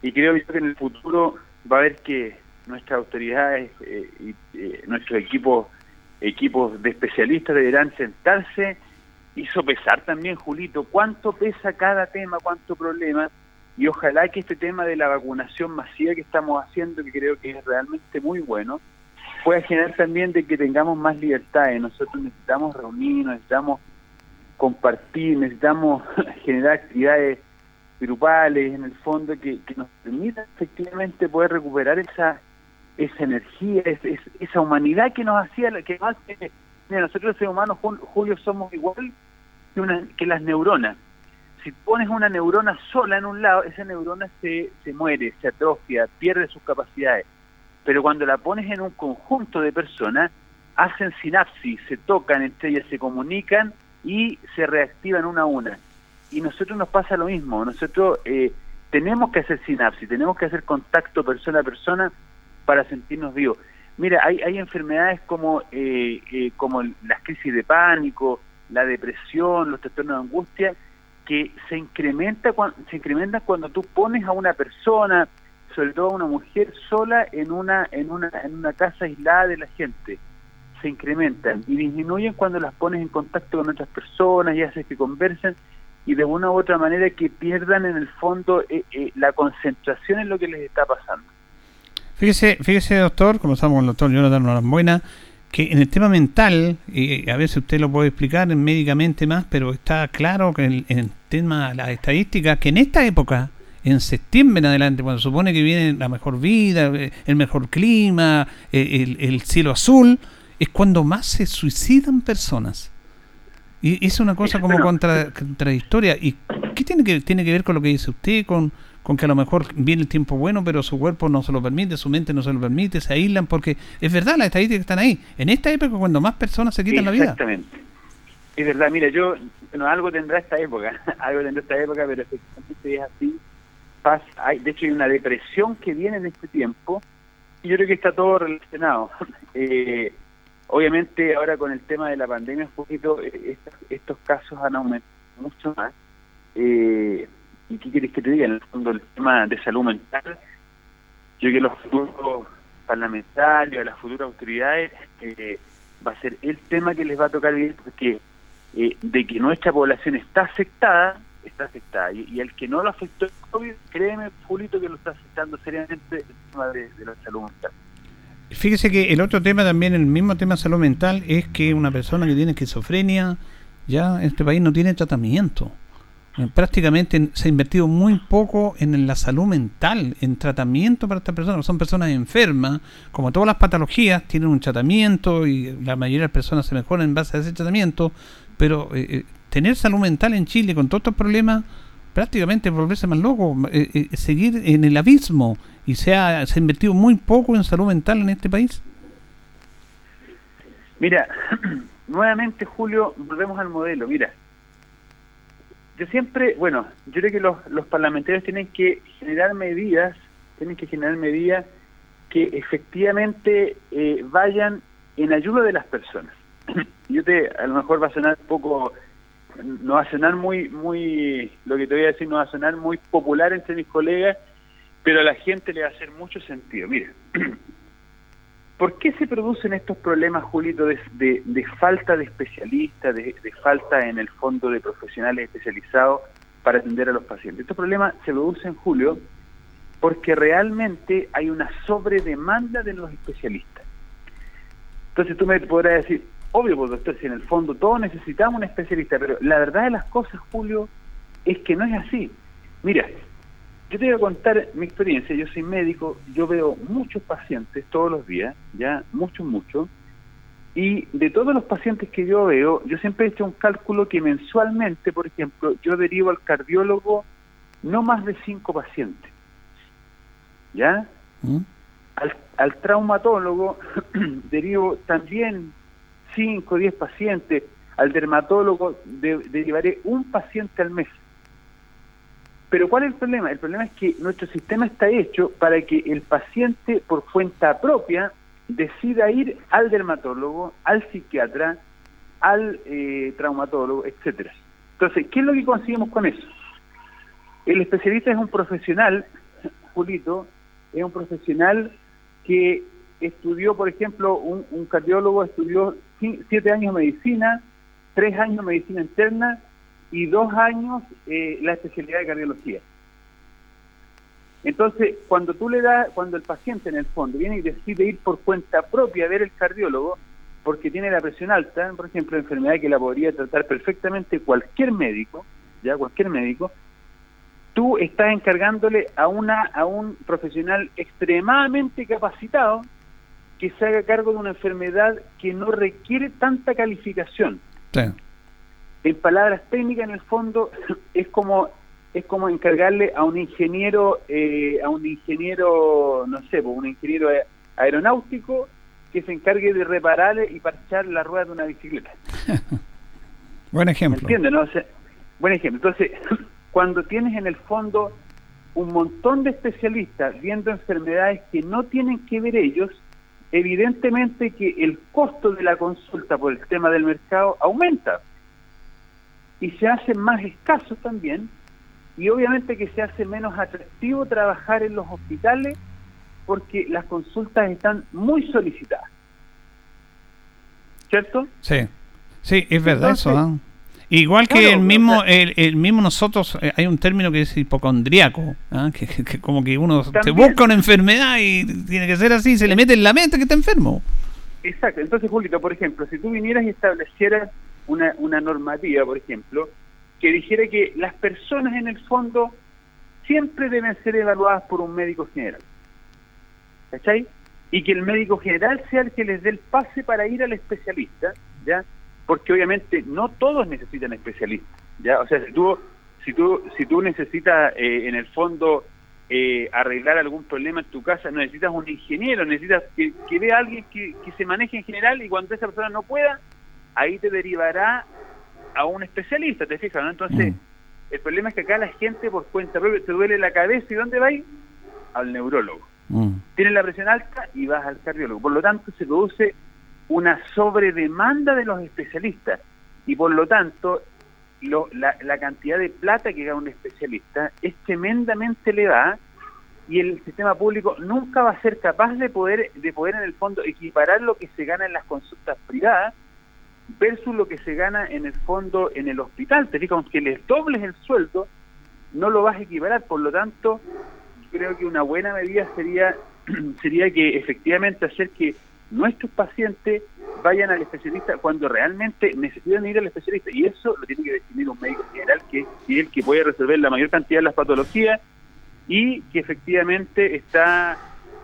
y creo que en el futuro va a haber que nuestras autoridades eh, y eh, nuestros equipos equipos de especialistas deberán sentarse hizo pesar también, Julito, cuánto pesa cada tema, cuánto problema, y ojalá que este tema de la vacunación masiva que estamos haciendo, que creo que es realmente muy bueno, pueda generar también de que tengamos más libertades. Nosotros necesitamos reunirnos, necesitamos compartir, necesitamos generar actividades grupales, en el fondo, que, nos permitan efectivamente poder recuperar esa esa energía, esa humanidad que nos hacía, que hace, mira, nosotros los seres humanos, Julio, somos igual que, las neuronas. Si pones una neurona sola en un lado, esa neurona se, se muere, se atrofia, pierde sus capacidades. Pero cuando la pones en un conjunto de personas, hacen sinapsis, se tocan entre ellas, se comunican y se reactivan una a una. Y nosotros nos pasa lo mismo, nosotros eh, tenemos que hacer sinapsis, tenemos que hacer contacto persona a persona para sentirnos vivos. Mira, hay, hay enfermedades como, eh, eh, como las crisis de pánico, la depresión, los trastornos de angustia, que se incrementa se incrementa cuando tú pones a una persona, sobre todo a una mujer sola en una en una en una casa aislada de la gente. Se incrementan y disminuyen cuando las pones en contacto con otras personas y haces que conversen y de una u otra manera que pierdan en el fondo eh, eh, la concentración en lo que les está pasando. Fíjese, fíjese doctor, como estamos con el doctor Jonathan buena que en el tema mental, y a veces usted lo puede explicar médicamente más, pero está claro que en, el tema de las estadísticas, que en esta época, en septiembre en adelante, cuando supone que viene la mejor vida, el mejor clima, el, el cielo azul, es cuando más se suicidan personas. Y es una cosa como contradictoria. ¿Y qué tiene que, tiene que ver con lo que dice usted, con, con que a lo mejor viene el tiempo bueno, pero su cuerpo no se lo permite, su mente no se lo permite, se aíslan, porque es verdad, las estadísticas están ahí. En esta época, cuando más personas se quitan la vida. Exactamente. Es verdad, mira, yo, bueno, algo tendrá esta época, algo tendrá esta época, pero efectivamente es así. Pasa, hay, de hecho, hay una depresión que viene en este tiempo, y yo creo que está todo relacionado. eh, obviamente, ahora con el tema de la pandemia, un poquito, eh, estos, casos han aumentado mucho más. Eh, ¿Y qué quieres que te diga? En el fondo, el tema de salud mental, yo creo que los futuros parlamentarios, las futuras autoridades, eh, va a ser el tema que les va a tocar vivir porque eh, de que nuestra población está afectada, está afectada. Y, el que no lo afectó el COVID, créeme, Julito, que lo está afectando seriamente el tema de, la salud mental. Fíjese que el otro tema también, el mismo tema de salud mental, es que una persona que tiene esquizofrenia, ya en este país no tiene tratamiento. Eh, prácticamente se ha invertido muy poco en la salud mental, en tratamiento para estas personas. Son personas enfermas, como todas las patologías, tienen un tratamiento y la mayoría de las personas se mejoran en base a ese tratamiento, pero eh, eh, tener salud mental en Chile con todos estos problemas, prácticamente volverse más loco, seguir en el abismo y se ha invertido muy poco en salud mental en este país. Mira, nuevamente Julio, volvemos al modelo. Mira, yo siempre, bueno, yo creo que los, parlamentarios tienen que generar medidas, tienen que generar medidas que efectivamente eh, vayan en ayuda de las personas. Yo te, a lo mejor va a sonar un poco, no va a sonar muy, muy, lo que te voy a decir no va a sonar muy popular entre mis colegas, pero a la gente le va a hacer mucho sentido. Mira, ¿por qué se producen estos problemas, Julito, de, falta de especialistas, de, de falta en el fondo de profesionales especializados para atender a los pacientes? Estos problemas se producen, Julio, porque realmente hay una sobredemanda de los especialistas. Entonces tú me podrás decir, obvio, pues doctor, si en el fondo todos necesitamos un especialista, pero la verdad de las cosas, Julio, es que no es así. Mira, yo te voy a contar mi experiencia, yo soy médico, yo veo muchos pacientes todos los días, ya, muchos, muchos, y de todos los pacientes que yo veo, yo siempre he hecho un cálculo que mensualmente, por ejemplo, yo derivo al cardiólogo no más de cinco pacientes. ¿ya? ¿Mm? Al, traumatólogo derivo también 5 o 10 pacientes, al dermatólogo derivaré un paciente al mes. Pero ¿cuál es el problema? El problema es que nuestro sistema está hecho para que el paciente por cuenta propia decida ir al dermatólogo, al psiquiatra, al eh, traumatólogo, etcétera. Entonces, ¿qué es lo que conseguimos con eso? El especialista es un profesional, Julito, es un profesional que estudió, por ejemplo, un, cardiólogo estudió siete años medicina, tres años medicina interna y dos años eh, la especialidad de cardiología. Entonces, cuando tú le das, cuando el paciente en el fondo viene y decide ir por cuenta propia a ver el cardiólogo, porque tiene la presión alta, por ejemplo, enfermedad que la podría tratar perfectamente cualquier médico, ya cualquier médico, tú estás encargándole a una a un profesional extremadamente capacitado que se haga cargo de una enfermedad que no requiere tanta calificación. En palabras técnicas, en el fondo, es como es como encargarle a un ingeniero, eh, a un ingeniero, no sé, pues, un ingeniero aeronáutico que se encargue de reparar y parchar la rueda de una bicicleta. Buen ejemplo. ¿Entiendes? No? buen ejemplo. Entonces, cuando tienes en el fondo un montón de especialistas viendo enfermedades que no tienen que ver ellos, evidentemente que el costo de la consulta por el tema del mercado aumenta y se hace más escaso también y obviamente que se hace menos atractivo trabajar en los hospitales porque las consultas están muy solicitadas. ¿Cierto? Sí, sí, es verdad eso. ¿no? Igual que el mismo, el, mismo nosotros, eh, hay un término que es hipocondriaco, ¿ah? que, como que uno se busca una enfermedad y tiene que ser así, se le mete en la mente que está enfermo. Exacto, entonces Julito, por ejemplo, si tú vinieras y establecieras una, una normativa, por ejemplo, que dijera que las personas en el fondo siempre deben ser evaluadas por un médico general, ¿cachai? Y que el médico general sea el que les dé el pase para ir al especialista, ¿ya? porque obviamente no todos necesitan especialistas, ¿ya? O sea, si tú, si tú, si tú necesitas eh, en el fondo eh, arreglar algún problema en tu casa, necesitas un ingeniero, necesitas que, que vea a alguien que, se maneje en general y cuando esa persona no pueda, ahí te derivará a un especialista, ¿te fijas? ¿no? Entonces, mm. el problema es que acá la gente por cuenta propia te duele la cabeza y ¿dónde va? Al neurólogo. Mm. Tienes la presión alta y vas al cardiólogo. Por lo tanto, se produce una sobredemanda de los especialistas y por lo tanto la, cantidad de plata que gana un especialista es tremendamente elevada y el sistema público nunca va a ser capaz de poder de poder en el fondo equiparar lo que se gana en las consultas privadas versus lo que se gana en el fondo en el hospital. Te digo, aunque les dobles el sueldo, no lo vas a equiparar. Por lo tanto, creo que una buena medida sería sería que efectivamente hacer que nuestros pacientes vayan al especialista cuando realmente necesitan ir al especialista. Y eso lo tiene que definir un médico general, que es el que puede resolver la mayor cantidad de las patologías y que efectivamente está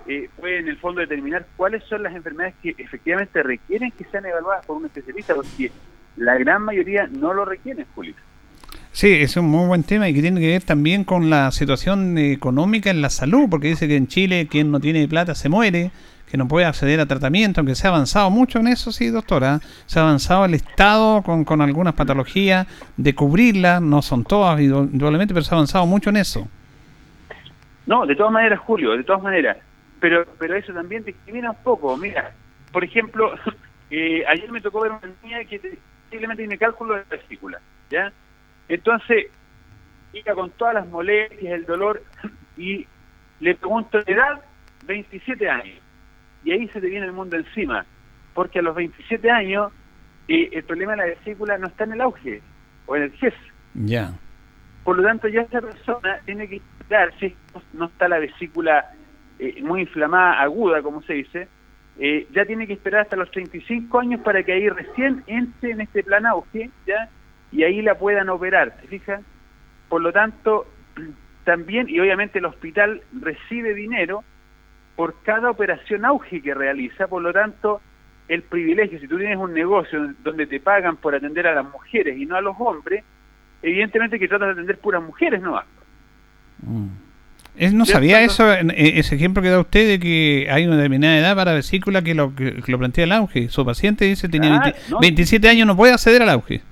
eh, puede en el fondo determinar cuáles son las enfermedades que efectivamente requieren que sean evaluadas por un especialista, porque la gran mayoría no lo requieren, Julio. Sí, es un muy buen tema y que tiene que ver también con la situación económica en la salud, porque dice que en Chile quien no tiene plata se muere, que no puede acceder a tratamiento, aunque se ha avanzado mucho en eso, sí, doctora. Se ha avanzado el Estado con, con algunas patologías de cubrirlas, no son todas indudablemente, pero se ha avanzado mucho en eso. No, de todas maneras, Julio, de todas maneras. Pero, pero eso también discrimina un poco. Mira, por ejemplo, eh, ayer me tocó ver una niña que simplemente tiene cálculo de vesícula, ¿ya? Entonces, iba con todas las molestias, el dolor, y le pregunto, ¿edad? 27 años. Y ahí se te viene el mundo encima, porque a los 27 años eh, el problema de la vesícula no está en el auge o en el GES. Ya. Por lo tanto, ya esa persona tiene que esperar, si no está la vesícula eh, muy inflamada, aguda, como se dice, eh, ya tiene que esperar hasta los 35 años para que ahí recién entre en este plan auge, ¿ya? Y ahí la puedan operar, ¿se fijan? Por lo tanto, también, y obviamente el hospital recibe dinero por cada operación auge que realiza, por lo tanto, el privilegio, si tú tienes un negocio donde te pagan por atender a las mujeres y no a los hombres, evidentemente que tratas de atender puras mujeres, ¿no? Mm. Es, no sabía eso, eh, ese ejemplo que da usted de que hay una determinada edad para vesícula que lo, que, lo plantea el auge. Su paciente dice tenía 27 años, no puede acceder al auge.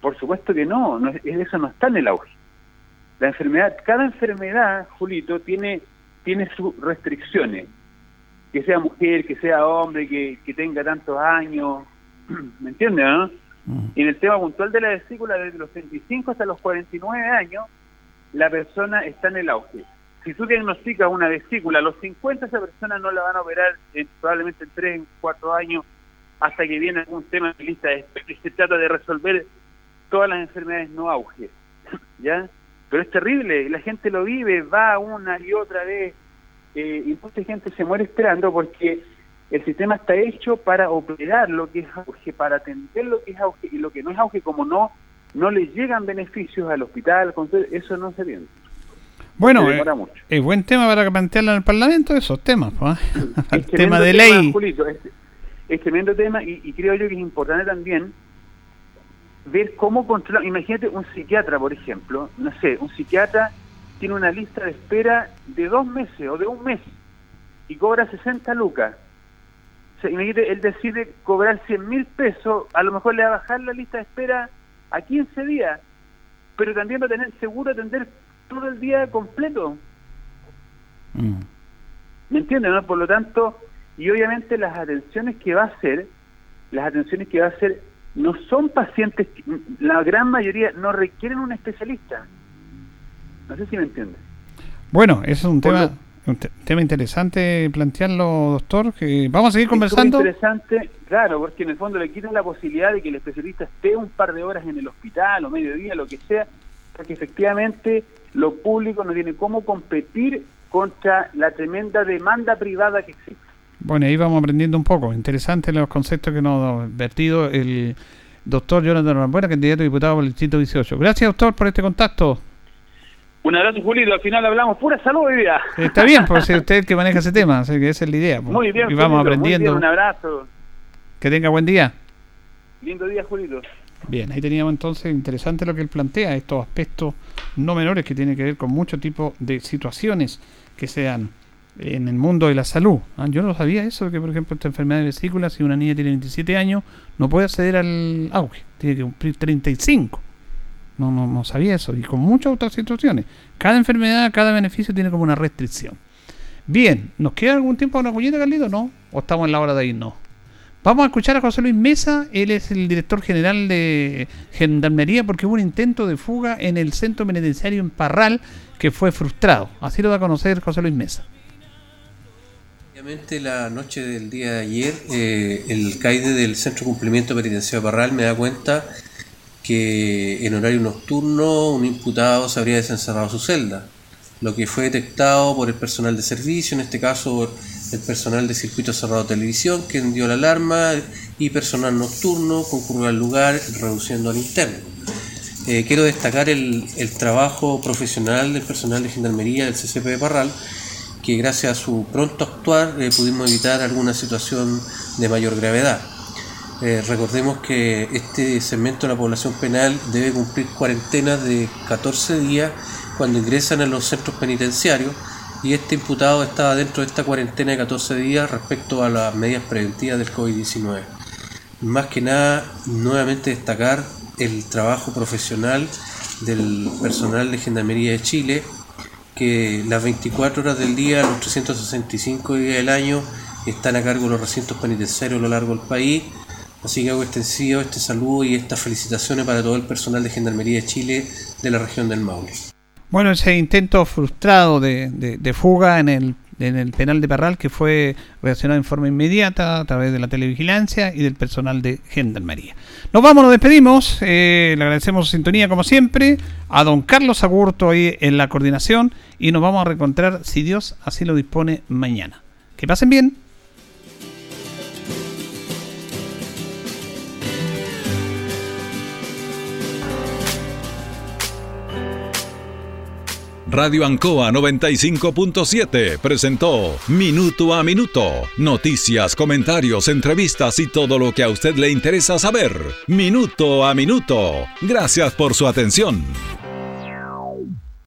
Por supuesto que no, no, eso no está en el auge. La enfermedad, cada enfermedad, Julito, tiene, tiene sus restricciones. Que sea mujer, que sea hombre, que, que tenga tantos años, ¿me entiendes, no? Mm. Y en el tema puntual de la vesícula, desde los 35 hasta los 49 años, la persona está en el auge si tú diagnosticas una vesícula los 50, esa persona no la van a operar en, probablemente en 3, 4 años, hasta que viene algún tema de lista de y se trata de resolver todas las enfermedades no auge. ¿Ya? Pero es terrible, la gente lo vive, va una y otra vez, eh, y mucha gente se muere esperando porque el sistema está hecho para operar lo que es auge, para atender lo que es auge, y lo que no es auge, como no no le llegan beneficios al hospital, eso no se entiende. Bueno, es eh, buen tema para plantearlo en el Parlamento, esos temas, pues, el tema de ley. es, tremendo tema y, creo yo que es importante también ver cómo controlar. Imagínate un psiquiatra, por ejemplo, no sé, un psiquiatra tiene una lista de espera de dos meses o de un mes y cobra 60 lucas. O imagínate, él decide cobrar 100 mil pesos, a lo mejor le va a bajar la lista de espera a 15 días, pero también va a tener seguro atender todo el día completo. Mm. ¿Me entiendes? No? Por lo tanto, y obviamente las atenciones que va a hacer, las atenciones que va a hacer no son pacientes, la gran mayoría no requieren un especialista. No sé si me entiendes. Bueno, ese es un tema un tema interesante plantearlo, doctor. Que vamos a seguir conversando. Es interesante, claro, porque en el fondo le quitan la posibilidad de que el especialista esté un par de horas en el hospital o mediodía, lo que sea, porque efectivamente lo público no tiene cómo competir contra la tremenda demanda privada que existe. Bueno, ahí vamos aprendiendo un poco. Interesante los conceptos que nos ha vertido el doctor Jonathan Rambuena, candidato a diputado por el Distrito 18. Gracias, doctor, por este contacto. Un abrazo, Julio. Al final hablamos pura salud hoy día. Está bien, pues usted que maneja ese tema, así que esa es la idea. Pues. Muy bien, y vamos aprendiendo. un abrazo. Que tenga buen día. Lindo día, Julito. Bien, ahí teníamos entonces interesante lo que él plantea, estos aspectos no menores que tienen que ver con mucho tipo de situaciones que sean en el mundo de la salud. Ah, yo no sabía eso, que por ejemplo esta enfermedad de vesícula, si una niña tiene 27 años, no puede acceder al auge, tiene que cumplir 35. No, no, no sabía eso, y con muchas otras situaciones. Cada enfermedad, cada beneficio tiene como una restricción. Bien, ¿nos queda algún tiempo para una cuñita, Carlito? ¿No? ¿O estamos en la hora de irnos? Vamos a escuchar a José Luis Mesa, él es el director general de Gendarmería porque hubo un intento de fuga en el centro penitenciario en Parral que fue frustrado. Así lo da a conocer José Luis Mesa. Obviamente la noche del día de ayer eh, el CAIDE del Centro de Cumplimiento Penitenciario de Parral me da cuenta que en horario nocturno un imputado se habría desencerrado su celda, lo que fue detectado por el personal de servicio, en este caso el personal de circuito cerrado televisión, que dio la alarma y personal nocturno concurrió al lugar reduciendo al interno. Eh, quiero destacar el, trabajo profesional del personal de gendarmería del CCP de Parral, que gracias a su pronto actuar eh, pudimos evitar alguna situación de mayor gravedad. Eh, recordemos que este segmento de la población penal debe cumplir cuarentenas de 14 días cuando ingresan a los centros penitenciarios y este imputado estaba dentro de esta cuarentena de 14 días respecto a las medidas preventivas del COVID-19. Más que nada, nuevamente destacar el trabajo profesional del personal de Gendarmería de Chile, que las 24 horas del día, los 365 días del año, están a cargo de los recintos penitenciarios a lo largo del país. Así que hago extensivo este saludo y estas felicitaciones para todo el personal de Gendarmería de Chile de la región del Maule. Bueno, ese intento frustrado de, de, fuga en el, en el penal de Parral que fue reaccionado en forma inmediata a través de la televigilancia y del personal de Gendarmería. Nos vamos, nos despedimos. Eh, le agradecemos su sintonía como siempre. A don Carlos Agurto ahí en la coordinación y nos vamos a reencontrar, si Dios así lo dispone, mañana. Que pasen bien. Radio Ancoa 95.7 presentó Minuto a Minuto. Noticias, comentarios, entrevistas y todo lo que a usted le interesa saber. Minuto a Minuto. Gracias por su atención.